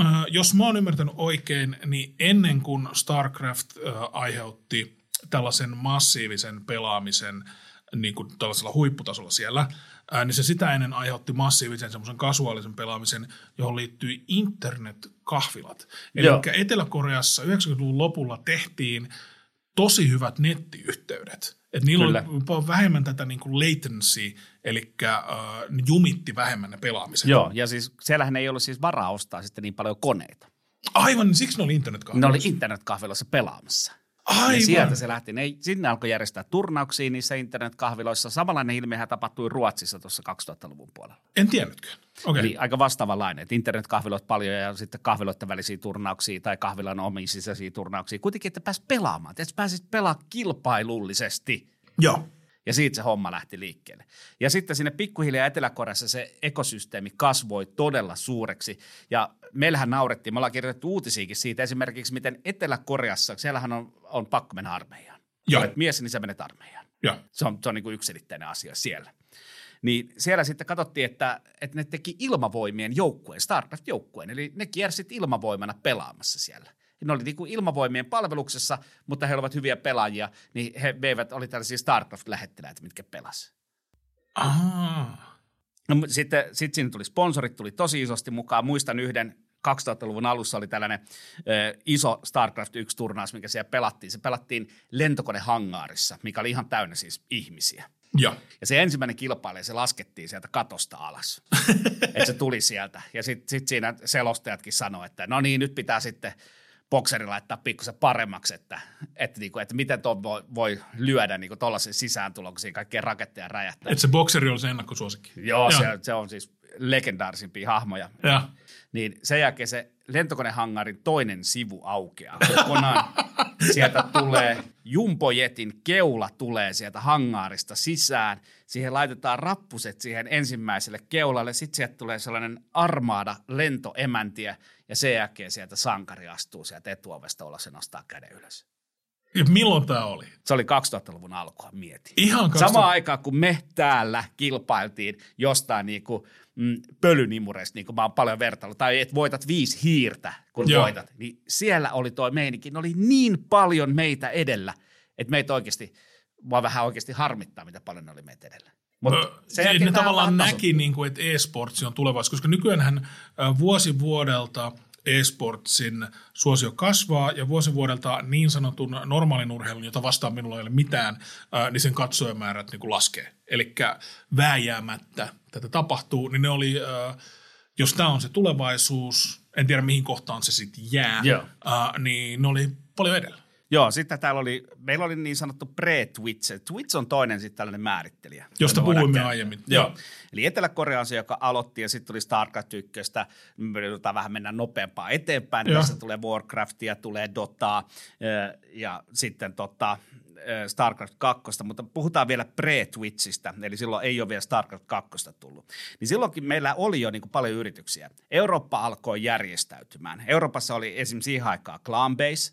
Äh, jos mä oon ymmärtänyt oikein, niin ennen kuin StarCraft äh, aiheutti tällaisen massiivisen pelaamisen – niin kuin tällaisella huipputasolla siellä, ää, niin se sitä ennen aiheutti massiivisen semmoisen kasuaalisen pelaamisen, johon liittyi internet-kahvilat. Eli Joo. Etelä-Koreassa 90-luvun lopulla tehtiin tosi hyvät nettiyhteydet. Et niillä Kyllä. oli paljon vähemmän tätä niin kuin latency, eli äh, jumitti vähemmän ne pelaamiset. Joo, ja siis siellähän ei ollut siis varaa ostaa sitten niin paljon koneita. Aivan, niin siksi ne oli internet Ne oli internetkahviloissa pelaamassa. Aivan. Ja sieltä se lähti. Ne, sinne alkoi järjestää turnauksia niissä internetkahviloissa. Samanlainen ilmiöhän tapahtui Ruotsissa tuossa 2000-luvun puolella. En tiennytkään. Okei. Eli aika vastaavanlainen, että internetkahvilot paljon ja sitten kahviloiden välisiä turnauksia tai kahvilan omiin sisäisiä turnauksia. Kuitenkin, että pääsi pelaamaan, että pääsit pelaamaan kilpailullisesti. Joo. Ja siitä se homma lähti liikkeelle. Ja sitten sinne pikkuhiljaa Etelä-Koreassa se ekosysteemi kasvoi todella suureksi. Ja meillähän naurettiin, me ollaan kirjoitettu uutisiakin siitä esimerkiksi, miten Etelä-Koreassa, siellähän on, on pakko mennä armeijaan. Joo. Olet mies, niin sä menet armeijaan. Joo. Se on, se on niin kuin yksiselitteinen asia siellä. Niin siellä sitten katsottiin, että, että ne teki ilmavoimien joukkueen, StarCraft-joukkueen, eli ne kiersit ilmavoimana pelaamassa siellä. Ne oli niin kuin ilmavoimien palveluksessa, mutta he olivat hyviä pelaajia, niin he veivät, oli tällaisia StarCraft-lähettiläitä, mitkä pelas. No, sitten sit sinne tuli sponsorit, tuli tosi isosti mukaan. Muistan yhden 2000-luvun alussa oli tällainen ö, iso StarCraft 1-turnaus, mikä siellä pelattiin. Se pelattiin lentokonehangaarissa, mikä oli ihan täynnä siis ihmisiä. Joo. Ja se ensimmäinen kilpailija, se laskettiin sieltä katosta alas. että se tuli sieltä. Ja sitten sit siinä selostajatkin sanoi, että no niin, nyt pitää sitten bokseri laittaa pikkusen paremmaksi, että, että, niinku, että miten tuon voi, voi lyödä niinku tuollaisen sisääntulon, kun siinä kaikkea raketteja räjähtää. Että se bokseri oli se ennakkosuosikki. Joo, se, se on siis legendaarisimpia hahmoja. Ja. Niin sen jälkeen se lentokonehangarin toinen sivu aukeaa kokonaan. Sieltä tulee jumpojetin keula tulee sieltä hangaarista sisään. Siihen laitetaan rappuset siihen ensimmäiselle keulalle. Sitten sieltä tulee sellainen armaada lentoemäntiä ja sen jälkeen sieltä sankari astuu sieltä etuovesta ulos ja nostaa käden ylös. Milloin tämä oli? Se oli 2000-luvun alkua, mieti. Ihan 2000 Samaan aikaan, kun me täällä kilpailtiin jostain niinku, mm, pölynimureista, niin kuin mä oon paljon vertailu, tai että voitat viisi hiirtä, kun Joo. voitat, niin siellä oli toi meininki. Ne oli niin paljon meitä edellä, että meitä oikeasti, mua vähän oikeasti harmittaa, mitä paljon ne oli meitä edellä. Mut sen ne jälkeen tää tavallaan näki, niin kuin, että e-sportsi on tulevaisuus, koska nykyäänhän vuosi vuodelta e-sportsin suosio kasvaa ja vuosi vuodelta niin sanotun normaalin urheilun, jota vastaan minulla ei ole mitään, niin sen katsojamäärät niin kuin laskee. Eli vääjäämättä tätä tapahtuu, niin ne oli, jos tämä on se tulevaisuus, en tiedä mihin kohtaan se sitten jää, ö, niin ne oli paljon edellä. Joo, sitten täällä oli, meillä oli niin sanottu pre-Twitch. Twitch on toinen sitten tällainen määrittelijä. Josta puhuimme käydä. aiemmin. Joo. Joo. Eli Etelä-Korea on se, joka aloitti ja sitten tuli StarCraft 1. Me joudutaan vähän mennä nopeampaa eteenpäin. Joo. Tässä tulee Warcraftia, tulee Dotaa ja sitten tota, StarCraft 2, mutta puhutaan vielä pre-Twitchistä, eli silloin ei ole vielä StarCraft 2 tullut. Niin silloinkin meillä oli jo niin kuin paljon yrityksiä. Eurooppa alkoi järjestäytymään. Euroopassa oli esimerkiksi siihen aikaan Clanbase,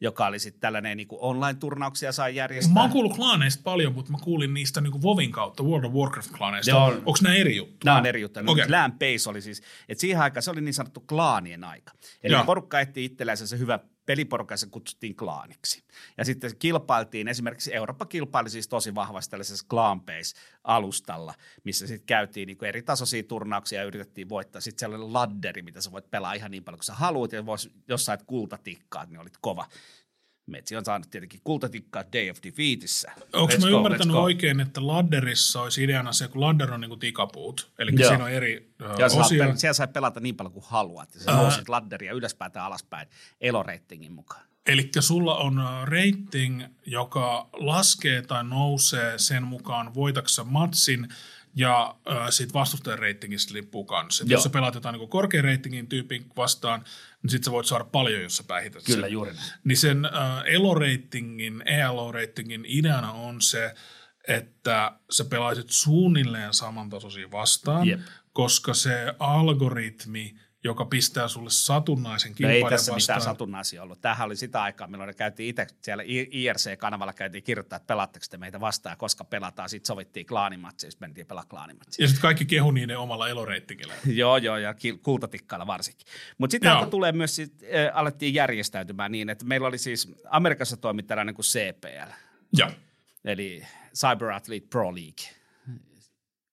joka oli sitten tällainen niin kuin online-turnauksia sai järjestää. Mä oon kuullut klaaneista paljon, mutta mä kuulin niistä niin Vovin kautta, World of Warcraft-klaaneista. Joo. Onko nämä eri juttu? Nämä on eri juttuja. Okay. Base oli siis, että siihen aikaan se oli niin sanottu klaanien aika. Eli Joo. porukka etti itselleen se hyvä se kutsuttiin klaaniksi. Ja sitten kilpailtiin, esimerkiksi Eurooppa kilpaili siis tosi vahvasti tällaisessa Clan Base-alustalla, missä sitten käytiin niin eri tasoisia turnauksia ja yritettiin voittaa sitten sellainen ladderi, mitä sä voit pelaa ihan niin paljon kuin sä haluat, ja jos sait kultatikkaa, niin olit kova. Metsi on saanut tietenkin kultatikkaa Day of Defeatissä. Onko mä go, ymmärtänyt oikein, että ladderissa olisi ideana se, kun ladder on niin kuin tikapuut, eli Joo. siinä on eri saat osia. pel- siellä sai pelata niin paljon kuin haluat. Ja sä nousit ladderia ylöspäin tai alaspäin eloreitingin mukaan. Eli sulla on rating, joka laskee tai nousee sen mukaan voitaksa matsin, ja äh, siitä vastustajan ratingista lippuu kanssa. Jos sä pelaat jotain niin korkean ratingin tyypin vastaan, niin sit sä voit saada paljon, jos sä päihität Kyllä, sen. juuri näin. Niin sen äh, elo-ratingin, ELO-ratingin ideana on se, että sä pelaisit suunnilleen samantasoisia vastaan, Jep. koska se algoritmi, joka pistää sulle satunnaisen No ei kilpailijan tässä vastaan. mitään satunnaisia ollut. Tämähän oli sitä aikaa, milloin ne käytiin itse siellä IRC-kanavalla käytiin kirjoittaa, että pelaatteko te meitä vastaan koska pelataan. Sitten sovittiin klaanimatsia, sitten mentiin pelaa klaanimatsia. Ja sitten kaikki kehu niiden omalla eloreitingillä. joo, joo, ja kultatikkailla varsinkin. Mutta sitten tulee myös, sit, äh, alettiin järjestäytymään niin, että meillä oli siis, Amerikassa toimi tällainen kuin CPL, Joo. eli Cyber Athlete Pro League.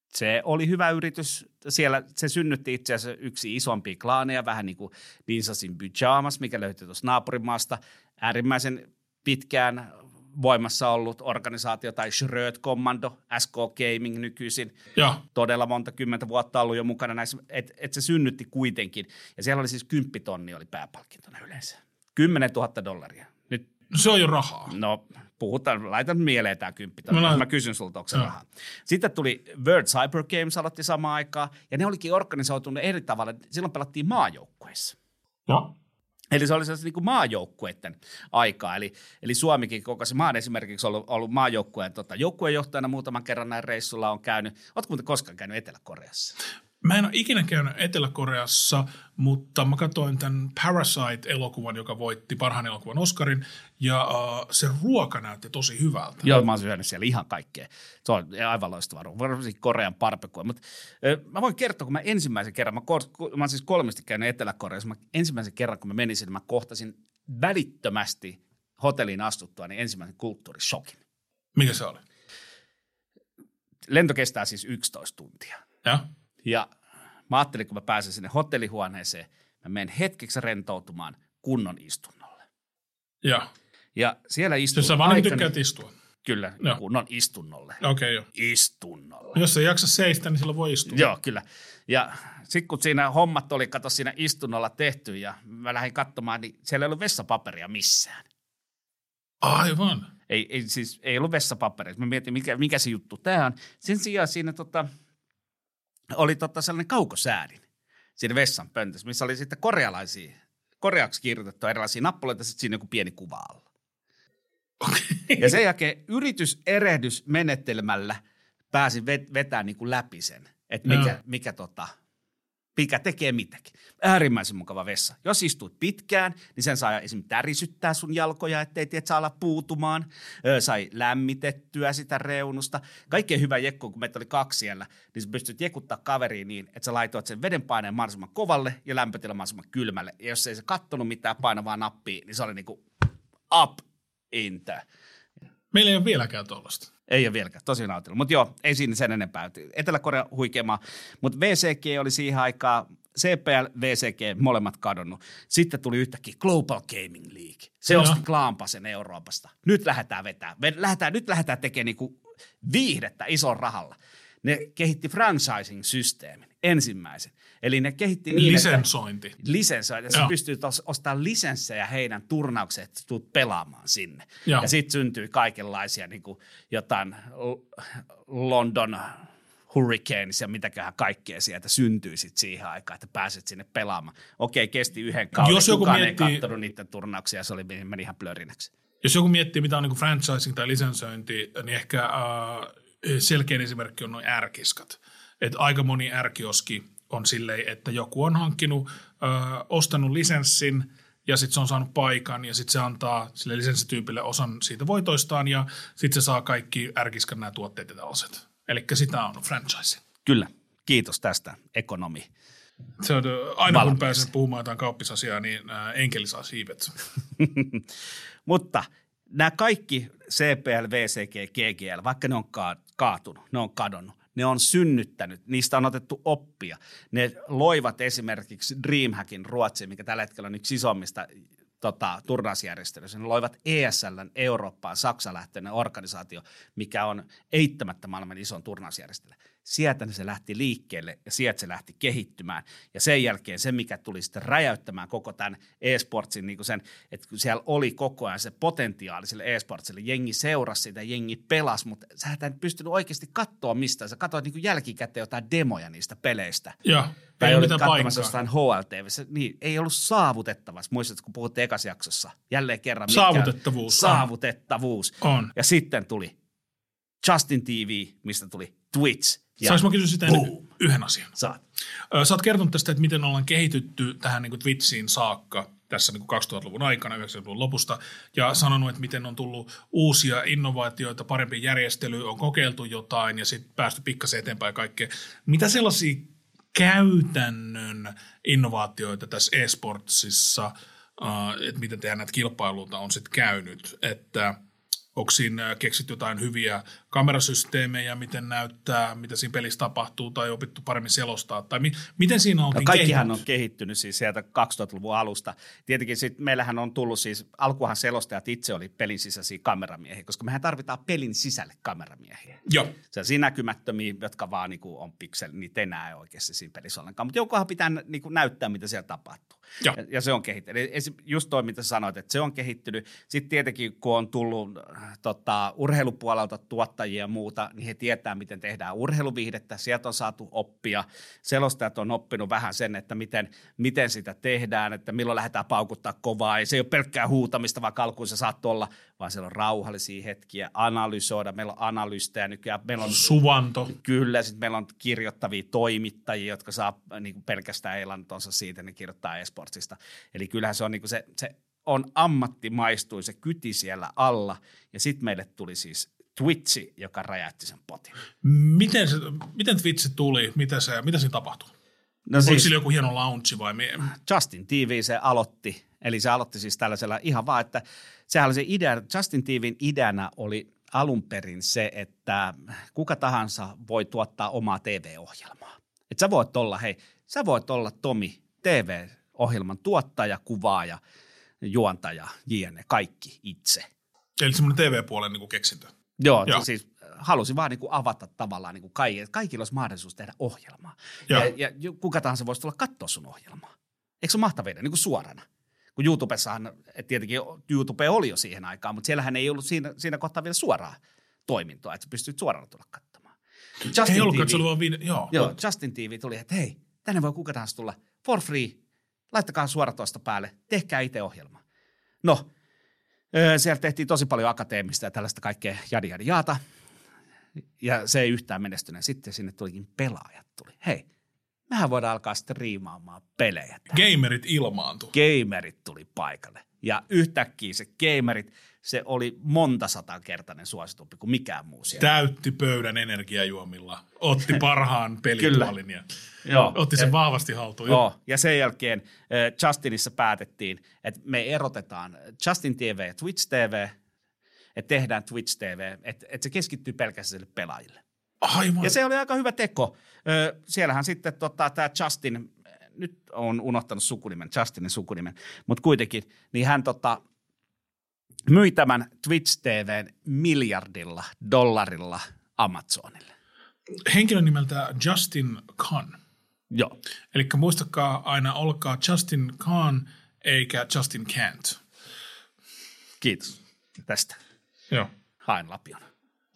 Se oli hyvä yritys. Siellä se synnytti itse asiassa yksi isompi klaaneja, vähän niin kuin Dinsasin Pyjamas, mikä löytyi tuossa naapurimaasta. Äärimmäisen pitkään voimassa ollut organisaatio tai Schröd Commando, SK Gaming nykyisin. Ja. Todella monta kymmentä vuotta ollut jo mukana näissä, että et se synnytti kuitenkin. Ja siellä oli siis kymppitonni oli pääpalkintona yleensä. 10 000 dollaria. Nyt, Se on jo rahaa. no puhutaan, laitan mieleen tämä kymppitonni. Mä Mä, laitan- mä kysyn sulta, onko se Joo. rahaa. Sitten tuli World Cyber Games aloitti samaan aikaan, ja ne olikin organisoitunut eri tavalla. Silloin pelattiin maajoukkueissa. Ja. Eli se oli sellaista niin maajoukkueiden aikaa. Eli, eli Suomikin koko se maan esimerkiksi ollut, ollut maajoukkueen tota, joukkuejohtajana muutaman kerran näin reissulla on käynyt. Oletko muuten koskaan käynyt Etelä-Koreassa? Mä en ole ikinä käynyt Etelä-Koreassa, mutta mä katsoin tämän Parasite-elokuvan, joka voitti parhaan elokuvan Oscarin, ja uh, se ruoka näytti tosi hyvältä. Joo, mä oon syönyt siellä ihan kaikkea. Se on aivan loistava ruoka, varsinkin Korean parpekua. Mutta mä voin kertoa, kun mä ensimmäisen kerran, mä, ko- mä oon siis kolmesti käynyt Etelä-Koreassa, mä ensimmäisen kerran, kun mä menin sinne, mä kohtasin välittömästi hotelliin astuttua niin ensimmäisen kulttuurishokin. Mikä se oli? Lento kestää siis 11 tuntia. Ja? Ja mä ajattelin, kun mä pääsen sinne hotellihuoneeseen, mä menen hetkeksi rentoutumaan kunnon istunnolle. Ja. Ja siellä istuu Jos sä vaan tykkäät istua. Kyllä, Joo. kunnon istunnolle. Okei, okay, joo. Istunnolle. Jos ei jaksa seistä, niin silloin voi istua. Joo, kyllä. Ja sitten kun siinä hommat oli, kato siinä istunnolla tehty ja mä lähdin katsomaan, niin siellä ei ollut vessapaperia missään. Aivan. Ei, ei, siis, ei ollut vessapaperia. Mä mietin, mikä, mikä se juttu tämä on. Sen sijaan siinä tota, oli tota sellainen kaukosäädin siinä vessan pöntössä, missä oli sitten korealaisia, koreaksi kirjoitettu erilaisia nappuloita, sitten siinä joku pieni kuva alla. Ja sen jälkeen yrityserehdysmenetelmällä pääsin vet- vetämään niin kuin läpi sen, että mikä, Joo. mikä, tota, mikä tekee mitäkin. Äärimmäisen mukava vessa. Jos istuit pitkään, niin sen saa esimerkiksi tärisyttää sun jalkoja, ettei tiedät saa olla puutumaan. Ö, sai lämmitettyä sitä reunusta. Kaikkein hyvä jekku, kun meitä oli kaksi siellä, niin sä pystyt jekuttaa kaveriin niin, että sä laitoit sen vedenpaineen mahdollisimman kovalle ja lämpötilan mahdollisimman kylmälle. Ja jos ei se kattonut mitään painavaa nappia, niin se oli niinku up in the Meillä ei ole vieläkään tuollaista. Ei ole vieläkään, tosi nautinut. Mutta joo, ei siinä sen enempää. Etelä-Korea huikeamaa. Mutta VCG oli siihen aikaan, CPL, VCG, molemmat kadonnut. Sitten tuli yhtäkkiä Global Gaming League. Se Joo. osti Klaampasen Euroopasta. Nyt lähdetään vetää. Me lähdetään, nyt lähdetään tekemään niinku viihdettä ison rahalla. Ne kehitti franchising-systeemin ensimmäisen. Eli ne kehitti niin, että Lisensointi. lisensoida. Sä os- ostamaan lisenssejä heidän turnaukseen, että tulet pelaamaan sinne. Joo. Ja sitten syntyi kaikenlaisia niin kuin jotain London Hurricanes ja mitäköhän kaikkea sieltä syntyi sit siihen aikaan, että pääset sinne pelaamaan. Okei, kesti yhden kauden. Jos joku Kukaan miettii- ei katsonut niiden turnauksia, se oli, meni ihan plörinäksi. Jos joku miettii, mitä on niin franchising tai lisensointi, niin ehkä äh, selkein esimerkki on noin ärkiskat. Et aika moni ärkioski on silleen, että joku on hankkinut, äh, ostanut lisenssin ja sitten se on saanut paikan ja sitten se antaa sille lisenssityypille osan siitä voitoistaan ja sitten se saa kaikki ärkiskan nämä tuotteet ja tällaiset. Eli sitä on franchising. Kyllä, kiitos tästä, ekonomi. Se on, aina kun Valmis. pääsen puhumaan jotain kauppisasiaa, niin enkeli saa siivet. Mutta nämä kaikki CPL, VCG, GGL, vaikka ne on ka- kaatunut, ne on kadonnut, ne on synnyttänyt, niistä on otettu oppia. Ne loivat esimerkiksi Dreamhackin Ruotsiin, mikä tällä hetkellä on yksi isommista tota, turnausjärjestelyistä. Ne loivat ESLn Eurooppaan Saksa-lähtöinen organisaatio, mikä on eittämättä maailman ison turnausjärjestely. Sieltä se lähti liikkeelle ja sieltä se lähti kehittymään. Ja sen jälkeen se, mikä tuli sitten räjäyttämään koko tämän e-sportsin, niin sen, että siellä oli koko ajan se potentiaali sille e-sportsille, jengi seurasi sitä, jengi pelasi, mutta sä et pystynyt oikeasti katsoa mistään. Sä katsoit niin jälkikäteen jotain demoja niistä peleistä. Ja Tai ei ole olit mitään katsomassa jostain HLTV. Niin, ei ollut saavutettavassa. Muistatko, kun puhuttiin ekas jaksossa? Jälleen kerran. mikä- Saavutettavuus on. Saavutettavuus. On. Ja sitten tuli Justin TV, mistä tuli Twitch. Ja Saanko mä kysyä sitä ennen yhden asian? saat. Sä oot kertonut tästä, että miten ollaan kehitytty tähän niin kuin Twitchiin saakka tässä niin kuin 2000-luvun aikana, 90-luvun lopusta, ja sanonut, että miten on tullut uusia innovaatioita, parempi järjestely, on kokeiltu jotain ja sitten päästy pikkasen eteenpäin kaikkea. Mitä sellaisia käytännön innovaatioita tässä e-sportsissa, että miten tehdään näitä kilpailuita on sitten käynyt, että onko siinä keksitty jotain hyviä kamerasysteemejä, miten näyttää, mitä siinä pelissä tapahtuu tai opittu paremmin selostaa? Tai mi- miten siinä on no, Kaikkihan kehittynyt? on kehittynyt siis sieltä 2000-luvun alusta. Tietenkin sit meillähän on tullut siis, alkuhan selostajat itse oli pelin sisäisiä kameramiehiä, koska mehän tarvitaan pelin sisälle kameramiehiä. Joo. siinä näkymättömiä, jotka vaan niin kuin on piksel, niin enää oikeasti siinä pelissä ollenkaan. Mutta joukkohan pitää niin kuin näyttää, mitä siellä tapahtuu. Ja, ja se on kehittynyt. Just toi, mitä sanoit, että se on kehittynyt. Sitten tietenkin, kun on tullut tota, urheilupuolelta tuottajia ja muuta, niin he tietää, miten tehdään urheiluviihdettä. Sieltä on saatu oppia. Selostajat on oppinut vähän sen, että miten, miten sitä tehdään, että milloin lähdetään paukuttaa kovaa. Ei se ei ole pelkkää huutamista, vaan alkuun se saattoi olla, vaan siellä on rauhallisia hetkiä, analysoida. Meillä on analysteja nykyään. Meillä on, Suvanto. Kyllä, sitten meillä on kirjoittavia toimittajia, jotka saa niin kuin pelkästään elantonsa siitä, ne kirjoittaa esportsista. Eli kyllähän se on niin kuin se, se on ammattimaistui, se kyti siellä alla. Ja sitten meille tuli siis Twitchi, joka räjähti sen potin. Miten, se, miten Twitchi tuli? Mitä, se, mitä siinä tapahtui? No Oliko siis, sillä joku hieno launchi vai mie? Justin TV se aloitti. Eli se aloitti siis tällaisella ihan vaan, että sehän oli se idea, Justin TVn ideana oli alun perin se, että kuka tahansa voi tuottaa omaa TV-ohjelmaa. Että sä voit olla, hei, sä voit olla Tomi, TV-ohjelman tuottaja, kuvaaja, juontaja, jne. Kaikki itse. Eli semmoinen TV-puolen niin keksintö. Joo, Joo. siis halusin vaan niin kuin avata tavallaan niin kuin kaikille, että kaikilla olisi mahdollisuus tehdä ohjelmaa. Ja, ja, kuka tahansa voisi tulla katsoa sun ohjelmaa. Eikö se ole mahtavaa niin kuin suorana? Kun YouTubessahan, tietenkin YouTube oli jo siihen aikaan, mutta siellähän ei ollut siinä, siinä kohtaa vielä suoraa toimintoa, että sä pystyt suoraan tulla katsomaan. Justin ei ollutkaan, TV, se oli vaan viide, joo. joo Justin TV tuli, että hei, tänne voi kuka tahansa tulla for free, laittakaa suoratoista päälle, tehkää itse ohjelma. No, siellä tehtiin tosi paljon akateemista ja tällaista kaikkea jadi jadi jaata. Ja se ei yhtään menestynyt. Sitten sinne tulikin pelaajat tuli. Hei, mehän voidaan alkaa striimaamaan pelejä. Gamerit ilmaantu. Gamerit tuli paikalle. Ja yhtäkkiä se gamerit, se oli monta satakertainen suositumpi kuin mikään muu siellä. Täytti pöydän energiajuomilla, otti parhaan pelituolin ja Joo. otti sen vahvasti haltuun. Joo. Ja sen jälkeen Justinissa päätettiin, että me erotetaan Justin TV ja Twitch TV, että tehdään Twitch TV, että, että se keskittyy pelkästään sille pelaajille. Aivan. Ja se oli aika hyvä teko. Siellähän sitten tota, tämä Justin, nyt on unohtanut sukunimen, Justinin sukunimen, mutta kuitenkin, niin hän tota, myi tämän Twitch TVn miljardilla dollarilla Amazonille. Henkilön nimeltä Justin Khan. Joo. Eli muistakaa aina olkaa Justin Khan eikä Justin Kant. Kiitos tästä. Joo. Hain lapion.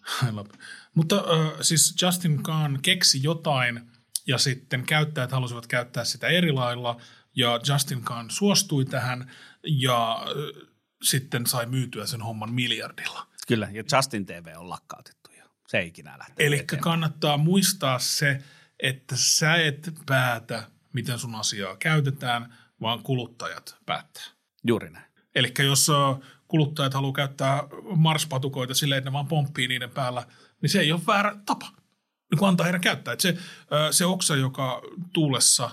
Hain lapion. Mutta äh, siis Justin Khan keksi jotain ja sitten käyttäjät halusivat käyttää sitä eri lailla ja Justin Khan suostui tähän ja äh, sitten sai myytyä sen homman miljardilla. Kyllä, ja Justin TV on lakkautettu jo. Se ei ikinä lähtenyt Eli kannattaa muistaa se, että sä et päätä, miten sun asiaa käytetään, vaan kuluttajat päättää. Juuri näin. Eli jos kuluttajat haluaa käyttää marspatukoita silleen, että ne vaan pomppii niiden päällä, niin se ei ole väärä tapa niin kun antaa heidän käyttää. Että se, se oksa, joka tuulessa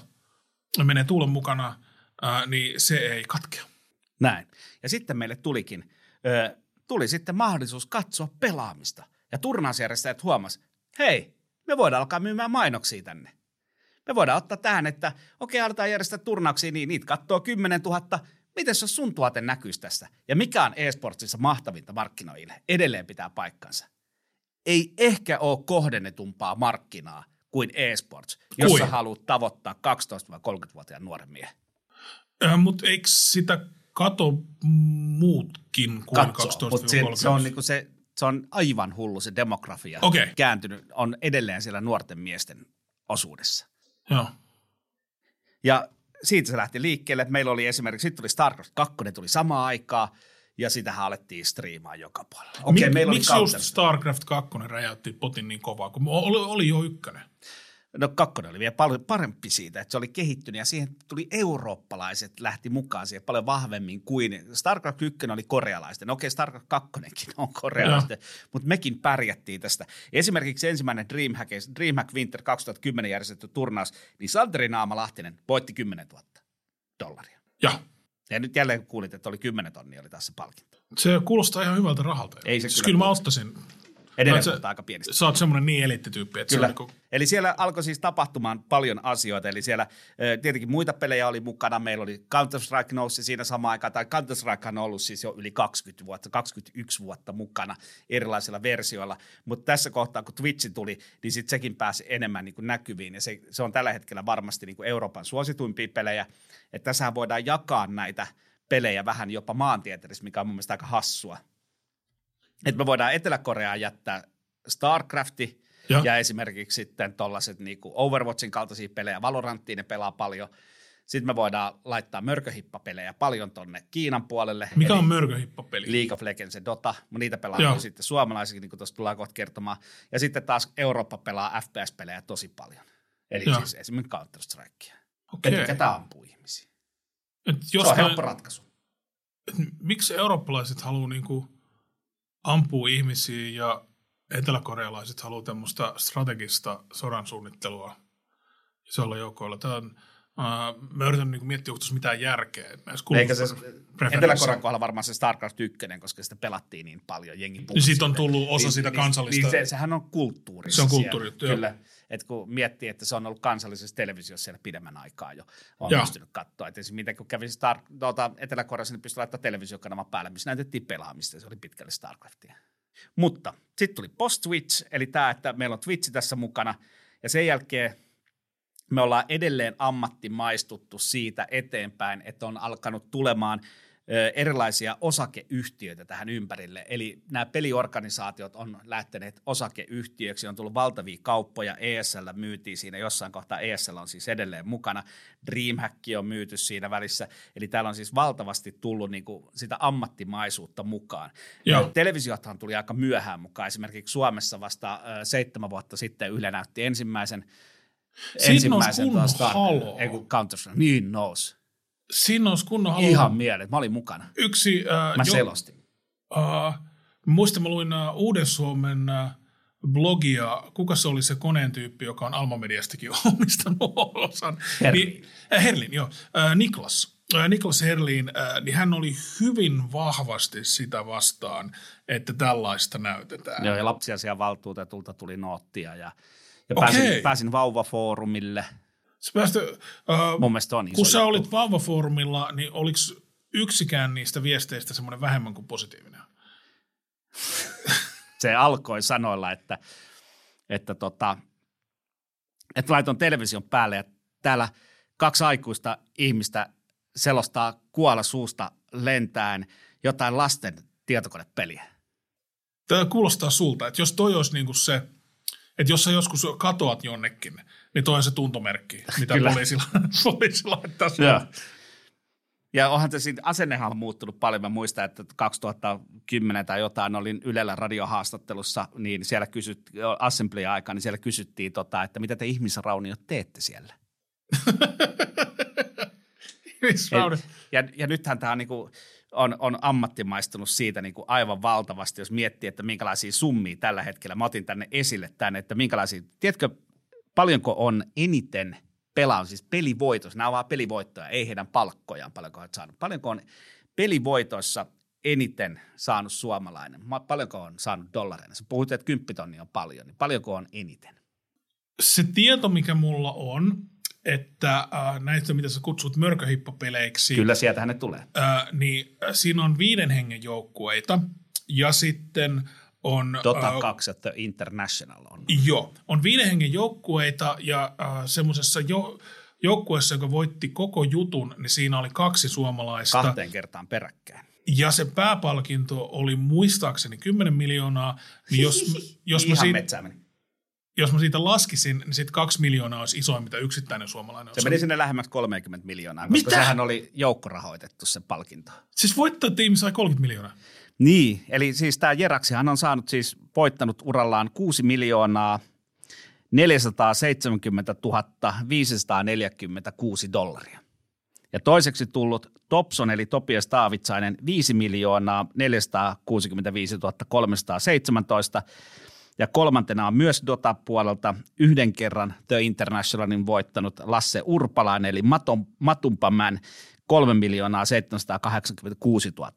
menee tuulen mukana, niin se ei katkea. Näin. Ja sitten meille tulikin, tuli sitten mahdollisuus katsoa pelaamista. Ja turnausjärjestäjät huomas, hei, me voidaan alkaa myymään mainoksia tänne. Me voidaan ottaa tähän, että okei, okay, aletaan järjestää turnauksia, niin niitä katsoo 10 000. Miten jos sun tuote näkyisi tässä? Ja mikä on e-sportsissa mahtavinta markkinoille? Edelleen pitää paikkansa. Ei ehkä ole kohdennetumpaa markkinaa kuin e-sports, jos sä haluat tavoittaa 12-30-vuotiaan nuoren miehen. Äh, Mutta eikö sitä kato muutkin kuin Katso, 12 se, se, on niinku se, se on aivan hullu se demografia okay. kääntynyt, on edelleen siellä nuorten miesten osuudessa. Joo. Ja siitä se lähti liikkeelle, että meillä oli esimerkiksi, sitten tuli StarCraft 2, tuli samaan aikaan, ja sitähän alettiin striimaa joka puolella. Okay, meillä miksi just StarCraft 2 räjäytti potin niin kovaa, kun oli, oli jo ykkönen? No kakkonen oli vielä paljon parempi siitä, että se oli kehittynyt ja siihen tuli eurooppalaiset lähti mukaan siihen paljon vahvemmin kuin StarCraft 1 oli korealaisten. Okei, StarCraft 2 on korealaisten, mutta mekin pärjättiin tästä. Esimerkiksi ensimmäinen Dreamhack, Dreamhack Winter 2010 järjestetty turnaus, niin Santeri Naama Lahtinen voitti 10 000 dollaria. Ja. Ja nyt jälleen kuulit, että oli 10 tonnia oli tässä palkinto. Se kuulostaa ihan hyvältä rahalta. Ei se siis kyllä, kyllä mä ottaisin Edelleen sä- puhutaan aika pienistä. Sä oot semmoinen niin eliittityyppi, että Kyllä. se on niin Eli siellä alkoi siis tapahtumaan paljon asioita. Eli siellä tietenkin muita pelejä oli mukana. Meillä oli Counter-Strike nousi siinä samaan aikaan. Tai Counter-Strike on ollut siis jo yli 20 vuotta, 21 vuotta mukana erilaisilla versioilla. Mutta tässä kohtaa, kun Twitch tuli, niin sitten sekin pääsi enemmän niin kuin näkyviin. Ja se, se on tällä hetkellä varmasti niin kuin Euroopan suosituimpia pelejä. Että tässähän voidaan jakaa näitä pelejä vähän jopa maantieteellisesti, mikä on mun mielestä aika hassua. Että me voidaan Etelä-Koreaan jättää StarCrafti, Ja. ja esimerkiksi sitten tuollaiset niinku Overwatchin kaltaisia pelejä, Valoranttiin ne pelaa paljon. Sitten me voidaan laittaa mörköhippapelejä paljon tonne Kiinan puolelle. Mikä eli on mörköhippapeli? League of Legends ja Dota, niitä pelaa sitten suomalaisikin, niin kuin tuosta tullaan kohta kertomaan. Ja sitten taas Eurooppa pelaa FPS-pelejä tosi paljon. Eli Joo. siis esimerkiksi Counter-Strikea. Okei. Okay. Ketä ampuu ihmisiä? Et Se jos on tää- helppo ratkaisu. et miksi eurooppalaiset haluaa niinku ampua ihmisiä ja eteläkorealaiset haluaa tämmöistä strategista sodan suunnittelua isoilla joukoilla? Tämä on, uh, mä yritän niinku miettiä, onko mitään järkeä Eikä se. Etelä-Korean kohdalla varmaan se StarCraft 1, koska sitä pelattiin niin paljon, jengi Niin siitä on siitä. tullut osa sitä kansallista- Niin se, sehän on kulttuuri. Se on kulttuurijuttu, joo. Kyllä. Et kun miettii, että se on ollut kansallisessa televisiossa siellä pidemmän aikaa jo, on Joo. pystynyt katsoa. Että esimerkiksi miten kun kävi Star, tuota, Etelä-Koreassa, niin pystyi laittamaan televisiokanava päälle, missä näytettiin pelaamista, ja se oli pitkälle StarCraftia. Mutta sitten tuli post-Twitch, eli tämä, että meillä on Twitch tässä mukana, ja sen jälkeen me ollaan edelleen ammattimaistuttu siitä eteenpäin, että on alkanut tulemaan erilaisia osakeyhtiöitä tähän ympärille. Eli nämä peliorganisaatiot on lähteneet osakeyhtiöksi, on tullut valtavia kauppoja, ESL myytiin siinä jossain kohtaa, ESL on siis edelleen mukana, Dreamhack on myyty siinä välissä, eli täällä on siis valtavasti tullut niin kuin sitä ammattimaisuutta mukaan. Joo. Televisiothan tuli aika myöhään mukaan, esimerkiksi Suomessa vasta seitsemän vuotta sitten Yle näytti ensimmäisen Siinä nousi kunnon Star- haloo. ei kun Counter-Strike. Niin nousi. Siinä olisi kunnon halu. Ihan mielet. Mä olin mukana. Yksi, äh, Mä jo- selostin. Uh, muistan, mä luin uh, Uuden Suomen uh, blogia, kuka se oli se koneen tyyppi, joka on Alma Mediastakin omistanut osan. Herlin. Niin, äh, Herlin, joo. Uh, Niklas. Uh, Niklas Herlin, uh, niin hän oli hyvin vahvasti sitä vastaan, että tällaista näytetään. Joo, ja lapsiasiavaltuutetulta tuli noottia ja, ja Okei. pääsin, pääsin vauvafoorumille. Se päästä, uh, Mun mielestä on iso kun sä juttu. olit Vauva-foorumilla, niin oliko yksikään niistä viesteistä semmoinen vähemmän kuin positiivinen? Se alkoi sanoilla, että, että, tota, että laiton television päälle ja täällä kaksi aikuista ihmistä selostaa kuolla suusta lentäen jotain lasten tietokonepeliä. Tämä kuulostaa sulta, että jos toi olisi niinku se, että jos sä joskus katoat jonnekin, niin toi on se tuntomerkki, mitä poliisilla, poliisi laittaa sulle. Ja onhan se siinä, asennehan on muuttunut paljon. Mä muistan, että 2010 tai jotain olin Ylellä radiohaastattelussa, niin siellä kysyt, assembly-aikaan, niin siellä kysyttiin, tota, että mitä te ihmisrauniot teette siellä. Ja, ja nythän tämä niinku on, on ammattimaistunut siitä niinku aivan valtavasti, jos miettii, että minkälaisia summia tällä hetkellä. Mä otin tänne esille tänne, että minkälaisia, tiedätkö, paljonko on eniten pelaa, siis pelivoitoissa, nämä on vaan pelivoittoja, ei heidän palkkojaan paljonko olet saanut. Paljonko on pelivoitoissa eniten saanut suomalainen? Ma- Paljonko on saanut dollareina? Sä puhuit, että kymppitonni on paljon, niin paljonko on eniten? Se tieto, mikä mulla on, että äh, näistä, mitä sä kutsut mörköhippapeleiksi, Kyllä sieltähän ne tulee. äh, niin äh, siinä on viiden hengen joukkueita ja sitten on... Dota äh, 2 ja The International on. Joo, on viiden hengen joukkueita ja äh, semmoisessa jo, joukkueessa, joka voitti koko jutun, niin siinä oli kaksi suomalaista. Kahteen kertaan peräkkäin. Ja se pääpalkinto oli muistaakseni 10 miljoonaa, niin jos, jos, mä siitä. Jos mä siitä laskisin, niin sitten kaksi miljoonaa olisi isoin, mitä yksittäinen suomalainen Se on. meni sinne lähemmäksi 30 miljoonaa, koska Mitä? sehän oli joukkorahoitettu se palkinto. Siis voittajatiimi sai 30 miljoonaa. Niin, eli siis tämä Jeraksihan on saanut siis voittanut urallaan 6 miljoonaa 470 546 dollaria. Ja toiseksi tullut Topson eli Topias Taavitsainen 5 miljoonaa 465 317 ja kolmantena on myös Dota-puolelta yhden kerran The Internationalin voittanut Lasse Urpalainen eli Maton, Matumpaman 3 miljoonaa 786 000.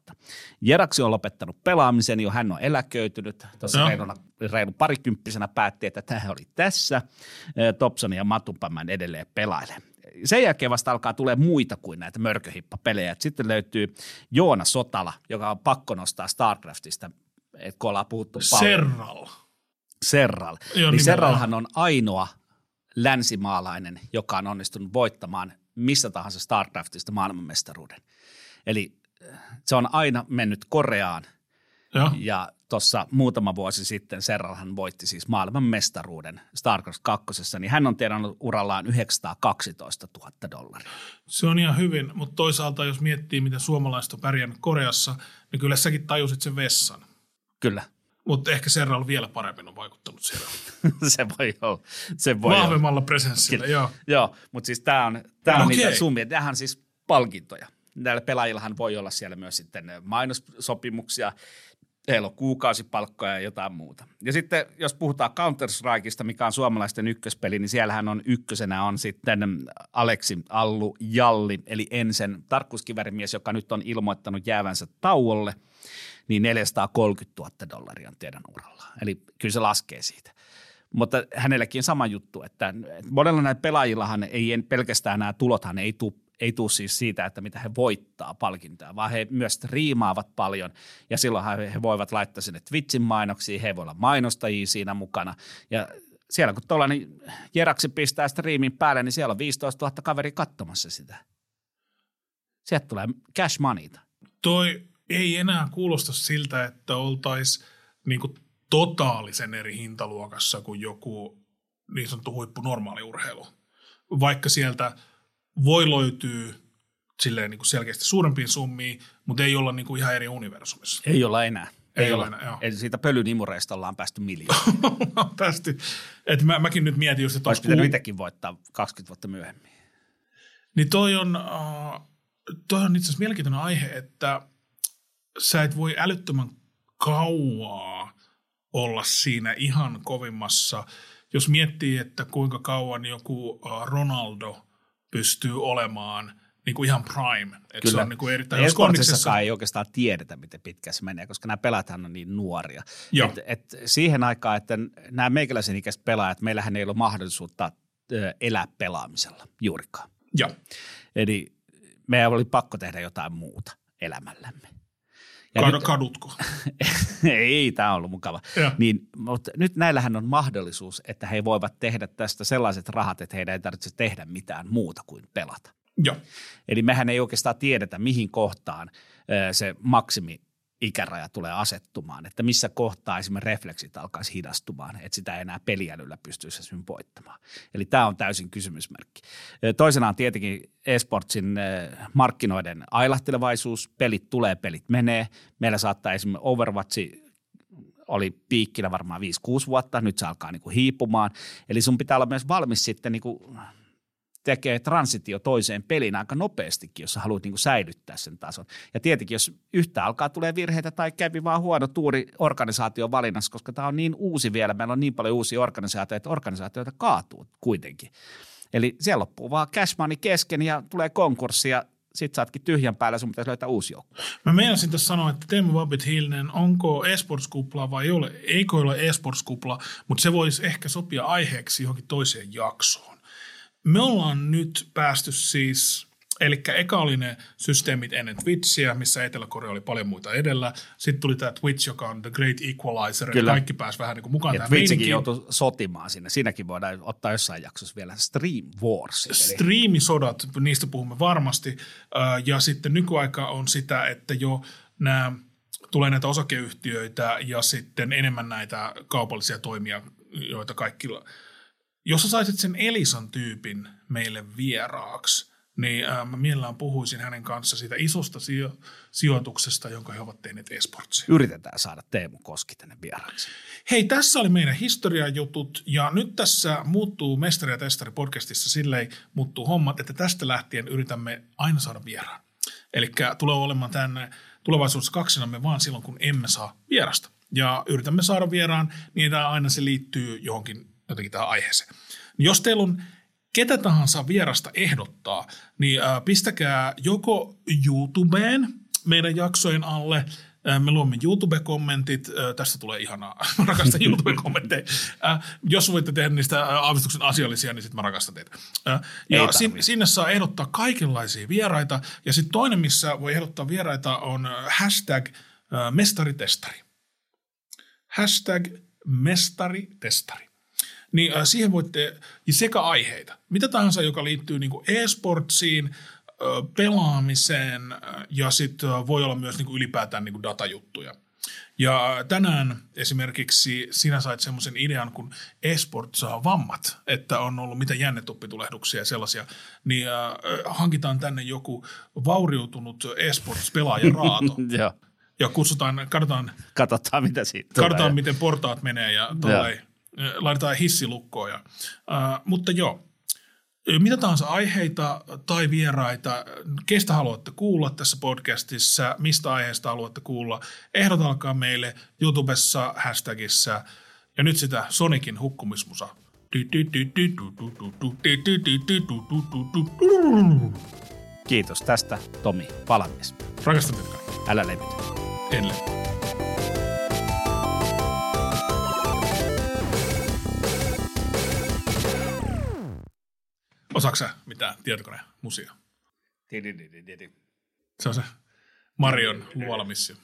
Jeraksi on lopettanut pelaamisen jo, hän on eläköitynyt. Tuossa reiluna, reilu parikymppisenä päätti, että tämä oli tässä. Topson ja Matupaman edelleen pelailee sen jälkeen vasta alkaa tulee muita kuin näitä mörköhippapelejä. Sitten löytyy Joona Sotala, joka on pakko nostaa StarCraftista, kun ollaan puhuttu paljon. Serral. Serral. Joo, niin Serralhan on ainoa länsimaalainen, joka on onnistunut voittamaan missä tahansa StarCraftista maailmanmestaruuden. Eli se on aina mennyt Koreaan ja, ja tuossa muutama vuosi sitten Serralhan voitti siis maailman mestaruuden StarCraft 2, niin hän on tienannut urallaan 912 000 dollaria. Se on ihan hyvin, mutta toisaalta jos miettii, miten suomalaiset on pärjännyt Koreassa, niin kyllä säkin tajusit sen vessan. Kyllä. Mutta ehkä Serral vielä paremmin on vaikuttanut siellä. se voi olla. Se voi Vahvemmalla olla. presenssillä, joo. Joo, mutta siis tämä on, tää on okay. niitä summia. Tämähän on siis palkintoja. Näillä pelaajillahan voi olla siellä myös sitten mainossopimuksia, heillä on kuukausipalkkoja ja jotain muuta. Ja sitten jos puhutaan Counter-Strikeista, mikä on suomalaisten ykköspeli, niin siellähän on ykkösenä on sitten Aleksi Allu Jalli, eli Ensen tarkkuuskivärimies, joka nyt on ilmoittanut jäävänsä tauolle, niin 430 000 dollaria on teidän uralla. Eli kyllä se laskee siitä. Mutta hänelläkin sama juttu, että monella näillä pelaajillahan ei pelkästään nämä tulothan ei tule ei tule siis siitä, että mitä he voittaa palkintoa, vaan he myös riimaavat paljon ja silloin he voivat laittaa sinne Twitchin mainoksia, he voivat olla mainostajia siinä mukana ja siellä kun tuollainen Jeraksi pistää striimin päälle, niin siellä on 15 000 kaveri katsomassa sitä. Sieltä tulee cash moneyta. Toi ei enää kuulosta siltä, että oltaisiin niin totaalisen eri hintaluokassa kuin joku niin sanottu huippu normaali urheilu. Vaikka sieltä voi löytyä silleen niin kuin selkeästi suurempiin summiin, mutta ei olla niin kuin ihan eri universumissa. Ei olla enää. Ei, ei olla enää, joo. Eli siitä pölynimureista ollaan päästy miljoonaan. päästy. Et mä, mäkin nyt mietin just, että... Olisi pitänyt kuul... itsekin voittaa 20 vuotta myöhemmin. Niin toi on, uh, toi on itse asiassa mielenkiintoinen aihe, että sä et voi älyttömän kauaa olla siinä ihan kovimmassa. Jos miettii, että kuinka kauan joku Ronaldo – pystyy olemaan niin kuin ihan prime. Että Kyllä. Se on niin kuin erittäin, jos ei oikeastaan tiedetä, miten pitkä se menee, koska nämä pelaathan on niin nuoria. Et, et siihen aikaan, että nämä meikäläisen ikäiset pelaajat, meillähän ei ole mahdollisuutta elää pelaamisella juurikaan. Joo. Eli meidän oli pakko tehdä jotain muuta elämällämme. Ja Kad, nyt, kadutko? ei, tämä on ollut mukava. Niin, mutta nyt näillähän on mahdollisuus, että he voivat tehdä tästä sellaiset rahat, että heidän ei tarvitse tehdä mitään muuta kuin pelata. Joo. Eli mehän ei oikeastaan tiedetä, mihin kohtaan se maksimi ikäraja tulee asettumaan, että missä kohtaa esimerkiksi refleksit alkaisi hidastumaan, että sitä ei enää peliälyllä pystyisi esimerkiksi voittamaan. Eli tämä on täysin kysymysmerkki. Toisena on tietenkin esportsin markkinoiden ailahtelevaisuus, pelit tulee, pelit menee. Meillä saattaa esimerkiksi Overwatch oli piikkinä varmaan 5-6 vuotta, nyt se alkaa niin kuin hiipumaan. Eli sun pitää olla myös valmis sitten niin kuin tekee transitio toiseen peliin aika nopeastikin, jos sä haluat niin säilyttää sen tason. Ja tietenkin, jos yhtä alkaa tulee virheitä tai kävi vaan huono tuuri organisaation valinnassa, koska tämä on niin uusi vielä, meillä on niin paljon uusia organisaatioita, että organisaatioita kaatuu kuitenkin. Eli siellä loppuu vaan cash money kesken ja tulee konkurssi ja sit saatkin tyhjän päällä, sun pitäisi löytää uusi joukko. Mä meinasin tässä sanoa, että Teemu Vabit Hilnen, onko esports-kupla vai ei ole? Eikö ole esports-kupla, mutta se voisi ehkä sopia aiheeksi johonkin toiseen jaksoon. Me ollaan nyt päästy siis, eli eka oli ne systeemit ennen Twitchiä, missä Etelä-Korea oli paljon muita edellä. Sitten tuli tämä Twitch, joka on the great equalizer, Kyllä. kaikki pääsi vähän niin kuin mukaan ja tähän Twitchikin joutui sotimaan sinne. Siinäkin voidaan ottaa jossain jaksossa vielä Stream Wars. Streamisodat, niistä puhumme varmasti. Ja sitten nykyaika on sitä, että jo nämä tulee näitä osakeyhtiöitä ja sitten enemmän näitä kaupallisia toimia, joita kaikki jos sä saisit sen Elisan tyypin meille vieraaksi, niin ää, mä mielellään puhuisin hänen kanssa siitä isosta sijo- sijoituksesta, jonka he ovat tehneet esportsiin. Yritetään saada Teemu Koski tänne vieraaksi. Hei, tässä oli meidän historiajutut ja nyt tässä muuttuu Mestari ja Testari podcastissa silleen muuttuu hommat, että tästä lähtien yritämme aina saada vieraan. Eli tulee olemaan tänne tulevaisuudessa kaksinamme vaan silloin, kun emme saa vierasta. Ja yritämme saada vieraan niin, aina se liittyy johonkin jotenkin tähän aiheeseen. Jos teillä on ketä tahansa vierasta ehdottaa, niin pistäkää joko YouTubeen meidän jaksojen alle – me luomme YouTube-kommentit. Tästä tulee ihanaa. Mä rakastan YouTube-kommentteja. Jos voitte tehdä niistä aavistuksen asiallisia, niin sitten mä rakastan teitä. Ja sin, sinne saa ehdottaa kaikenlaisia vieraita. Ja sitten toinen, missä voi ehdottaa vieraita, on hashtag mestaritestari. Hashtag mestaritestari. Niin siihen voitte, sekä aiheita, mitä tahansa, joka liittyy niin e-sportsiin, pelaamiseen ja sitten voi olla myös niin ylipäätään niin datajuttuja. Ja tänään esimerkiksi sinä sait semmoisen idean, kun esport saa vammat, että on ollut mitä jännetuppitulehduksia ja sellaisia, niin äh, hankitaan tänne joku vauriutunut esports-pelaaja Raato. ja kutsutaan, katsotaan, katsotaan mitä siitä katsotaan, tulee. miten portaat menee ja tolleen, laitetaan hissilukkoon. Ja, äh, mutta joo, mitä tahansa aiheita tai vieraita, kestä haluatte kuulla tässä podcastissa, mistä aiheesta haluatte kuulla, ehdotalkaa meille YouTubessa, hashtagissa ja nyt sitä Sonikin hukkumismusa. Kiitos tästä, Tomi Palamies. Rakastan teitä Älä levity. En levity. Osaatko sä mitään tietokonemusio? Se on se Marion luolamissio.